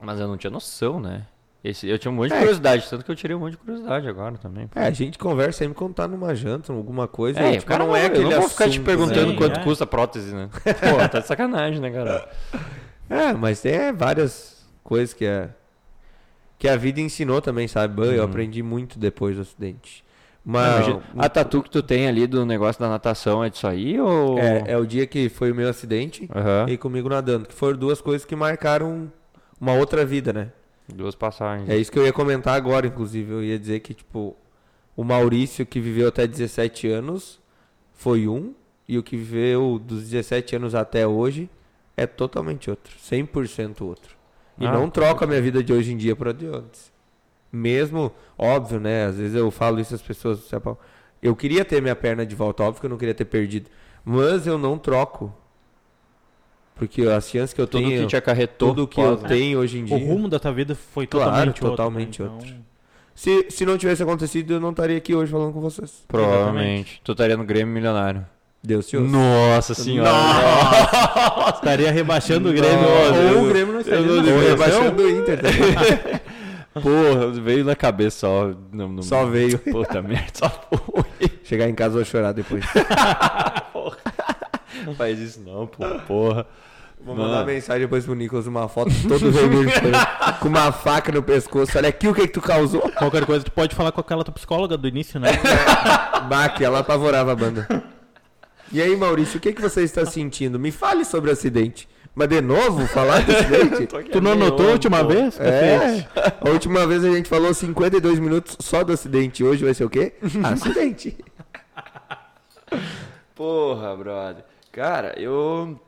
Mas eu não tinha noção, né? Esse, eu tinha um monte de É. curiosidade, tanto que eu tirei um monte de curiosidade agora também. É, a gente conversa sempre quando tá numa janta, alguma coisa. É, e, o cara não, é aquele eu não vou ficar te perguntando né? quanto é. custa a prótese, né? Pô, tá de sacanagem, né, cara? É, mas tem várias coisas que a, que a vida ensinou também, sabe? Eu Uhum. aprendi muito depois do acidente. Não, Mas imagina, a tatu que tu tem ali do negócio da natação é disso aí ou... é, é o dia que foi o meu acidente Aham, e comigo nadando, que foram duas coisas que marcaram uma outra vida, né? Duas passagens. É isso que eu ia comentar agora, inclusive. Eu ia dizer que, tipo, o Maurício que viveu até 17 anos foi um, e o que viveu dos 17 anos até hoje é totalmente outro. 100% outro. E Ah, não troco a minha vida de hoje em dia para de antes. Mesmo, óbvio, né? Às vezes eu falo isso às pessoas. Eu queria ter minha perna de volta, óbvio que eu não queria ter perdido. Mas eu não troco. Porque as chances que eu Tudo tenho, que te acarretou. tudo que eu né? tenho hoje em dia. O rumo da tua vida foi Claro, totalmente outro. totalmente né? outro. Então, Se, se não tivesse acontecido, eu não estaria aqui hoje falando com vocês. Provavelmente. Tu estaria no Grêmio Milionário. Deus te ouça. Nossa senhora. Estaria rebaixando o Grêmio. Nossa, ou o Grêmio não estaria eu não rebaixando o Inter também. Porra, veio na cabeça só. Não, não- Só veio. Puta merda, só foi. Chegar em casa eu vou chorar depois. Faz isso não, pô, porra. Vou Mano. mandar mensagem depois pro Nicolas, uma foto todo vermelho, chorando, com uma faca no pescoço. Olha aqui o que, que tu causou. Qualquer coisa, tu pode falar com aquela tua psicóloga do início, né? Baque, ela apavorava a banda. E aí, Maurício, o que, que você está sentindo? Me fale sobre o acidente. Mas de novo, falar do acidente? tu não anotou a última vez? É, a última vez a gente falou 52 minutos só do acidente. Hoje vai ser o quê? Acidente. Porra, brother. Cara, eu.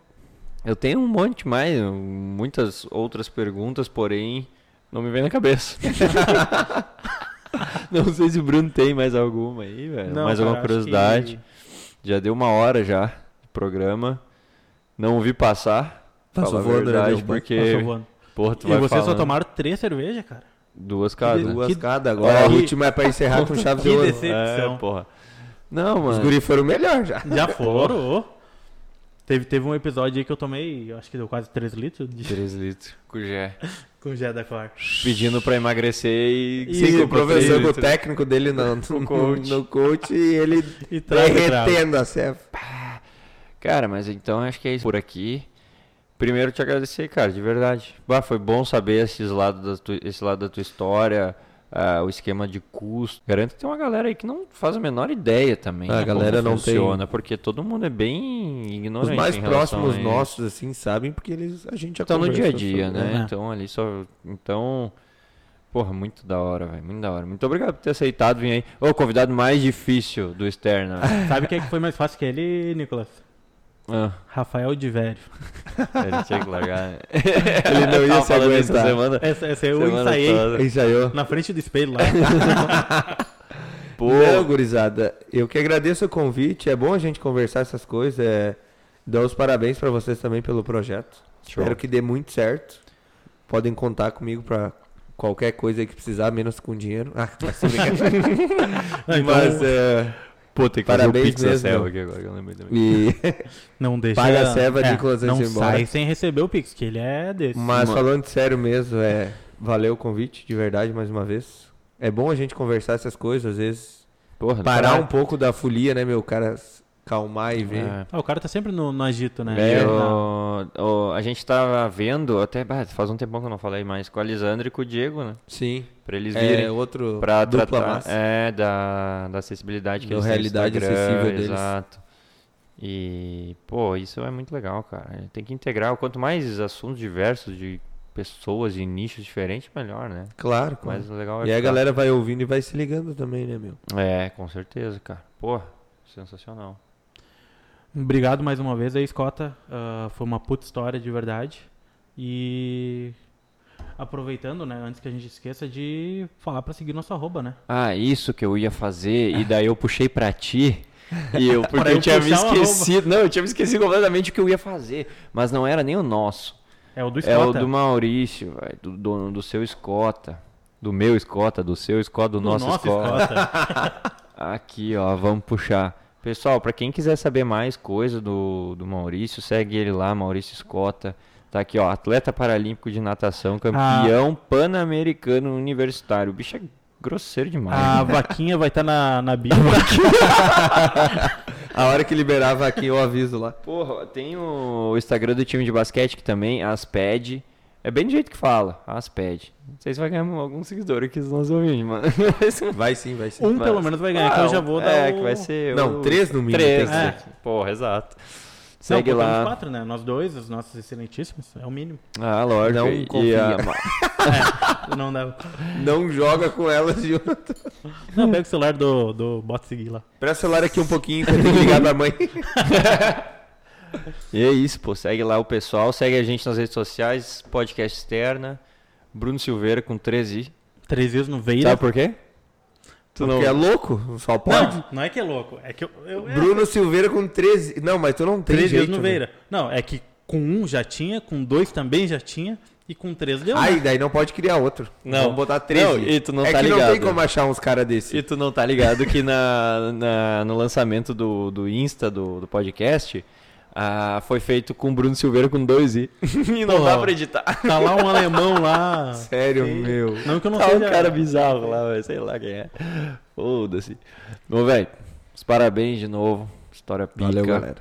Eu tenho um monte mais, muitas outras perguntas, porém não me vem na cabeça. não sei se o Bruno tem mais alguma aí, velho. Não, mais cara, alguma curiosidade. Já deu uma hora já de programa. Não vi passar. Passou a voando, né, verdade, porque. Passou voando. Porra, tu E vai vocês só falando. tomaram três cervejas, cara? Duas cada. Duas Que- cada agora. A Que- última é pra encerrar com chave de Que ouro. decepção. É, porra. Não, Os mano. guri foram melhor já. Já foram. Teve, teve um episódio aí que eu tomei, eu acho que deu quase 3 litros de 3 litros com Gé. com Gé da Cor. Pedindo pra emagrecer e. E Sim, Sim, o professor, com o técnico dele no, no, coach. no coach e ele E derretendo a ceva. Cara, mas então acho que é isso por aqui. Primeiro te agradecer, cara, de verdade. Bah, foi bom saber esses lados da tua, esse lado da tua história, ah, o esquema de custo. Garanto que tem uma galera aí que não faz a menor ideia também. Ah, a como galera não tem- funciona, porque todo mundo é bem ignorante. Os mais próximos a isso. nossos, assim, sabem porque eles, a gente já Estão no dia a dia, sobre, né? É. Então ali só. Então. Porra, muito da hora, velho. Muito da hora. Muito obrigado por ter aceitado vir aí. Ô, convidado mais difícil do Externa. Sabe quem é que foi mais fácil que ele, Nicolas? Ah, Rafael de Vério. ele tinha que largar. né? Ele não ia se aguentar. semana. Essa, essa eu semana ensaiei toda. Ensaiou. na frente do espelho lá. Pô, Não, gurizada, eu que agradeço o convite. É bom a gente conversar essas coisas. É... Dou os parabéns pra vocês também pelo projeto. Show. Espero que dê muito certo. Podem contar comigo pra qualquer coisa aí que precisar, menos com dinheiro. Ah, brincadeira. Não, então, Mas é. Pô, tem que fazer o Parabéns Pix da mesmo. Selva aqui agora que eu lembrei também. E... não deixa. Paga a ceva, é, Nicolas, antes Não de ir embora. sai sem receber o Pix, que ele é desse. Mas falando sério mesmo, é. Valeu o convite, de verdade, mais uma vez. É bom a gente conversar essas coisas, às vezes. Porra, Parar parar um pouco da folia, né, meu? O cara calmar e ver. É. Ah, o cara tá sempre no, no agito, né? É, o- o- a gente tava vendo, até faz um tempão que eu não falei mais, com a Lisandra e com o Diego, né? Sim. Pra eles virem. É outro pra dupla tratar massa. é, da, da acessibilidade que Da eles têm no realidade Instagram, acessível deles. Exato. E, pô, isso é muito legal, cara. Tem que integrar. Quanto mais assuntos diversos de pessoas e nichos diferentes, melhor, né? Claro, claro. Mais legal é E aí a galera vai ouvindo e vai se ligando também, né, meu? É, com certeza, cara. Pô, sensacional. Obrigado mais uma vez aí, Scota. Ah, foi uma puta história de verdade. E aproveitando, né, antes que a gente esqueça de falar pra seguir nosso arroba, né? Ah, isso que eu ia fazer, e daí eu puxei pra ti. E eu, porque eu eu tinha me esquecido. Não, eu tinha me esquecido completamente o que eu ia fazer. Mas não era nem o nosso. É o do É Scota. o do Maurício, véio, do, do, do seu Escota. Do meu Escota, do seu Escota, do, Do nosso, Escota. Scota. Aqui, ó, vamos puxar. Pessoal, pra quem quiser saber mais coisa do, do Maurício, segue ele lá, Maurício Escota. Tá aqui, ó, atleta paralímpico de natação, campeão pan-americano universitário. O bicho é grosseiro demais. A vaquinha vai estar na, na bio. A hora que liberava aqui, eu aviso lá. Porra, tem o Instagram do time de basquete que também, Asped. É bem do jeito que fala, Asped. Não sei se vai ganhar algum seguidor aqui nos nossos ouvintes, mano. Vai sim, vai sim. Um Mas- pelo menos vai ganhar, que eu já vou dar É, o... que vai ser. Não, o- três no mínimo Três, tem que né? Porra, exato. Não, Segue botamos lá. quatro, né? Nós dois, os nossos excelentíssimos, é o mínimo. Ah, lógico. Não e- e confia. a- Não dá. Não joga com elas junto. Não, pega o celular do, do bota seguir lá. Presta o celular aqui um pouquinho que eu tenho que ligar mãe. E é isso, pô. Segue lá o pessoal. Segue a gente nas redes sociais. Podcast Externa. Bruno Silveira com 13i. Três vezes no Veira. Sabe por quê? Tu Porque é louco, só pode. Não, não é que é louco. É que eu. eu é, Bruno Silveira com 13. Não, mas tu não tem três jeito. vezes no né? Veira. Não, é que com um já tinha, com dois também já tinha, e com três deu. Ai, né? daí não pode criar outro. Não. Vamos botar 13. Não, e tu não é tá que não ligado. tem como achar uns caras desse. E tu não tá ligado que na, na- no lançamento do, do Insta do, do podcast ah, foi feito com o Bruno Silveira com dois i. e não Porra. dá pra editar. Tá lá um alemão lá. Sério, Sim. meu. Não que eu não Tá um seja. cara bizarro lá, velho, sei lá quem é. Foda-se. Bom, velho, os parabéns de novo. História pica. Valeu, galera.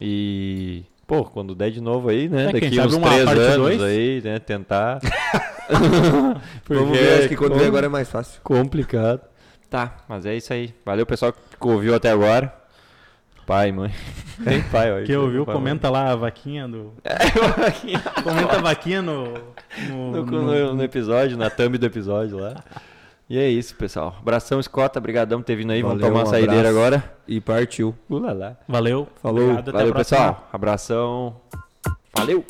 E, pô, quando der de novo aí, né? É, daqui uns três anos dois? aí, né? Tentar. Vamos ver, acho que quando com- vem agora é mais fácil. Complicado. Tá, mas é isso aí. Valeu, pessoal que ouviu até agora. Pai, mãe. Tem pai, ó. Quem ouviu, Pai, comenta lá a vaquinha do. mãe. Comenta a vaquinha no. No, no, no- no- episódio, na thumb do episódio lá. E é isso, pessoal. Abração, Escota. Obrigadão por ter vindo aí. Vamos Valeu, tomar uma um saideira agora. E partiu. Ulala. Valeu. Falou. Obrigado, Valeu, pessoal. Abração. Valeu.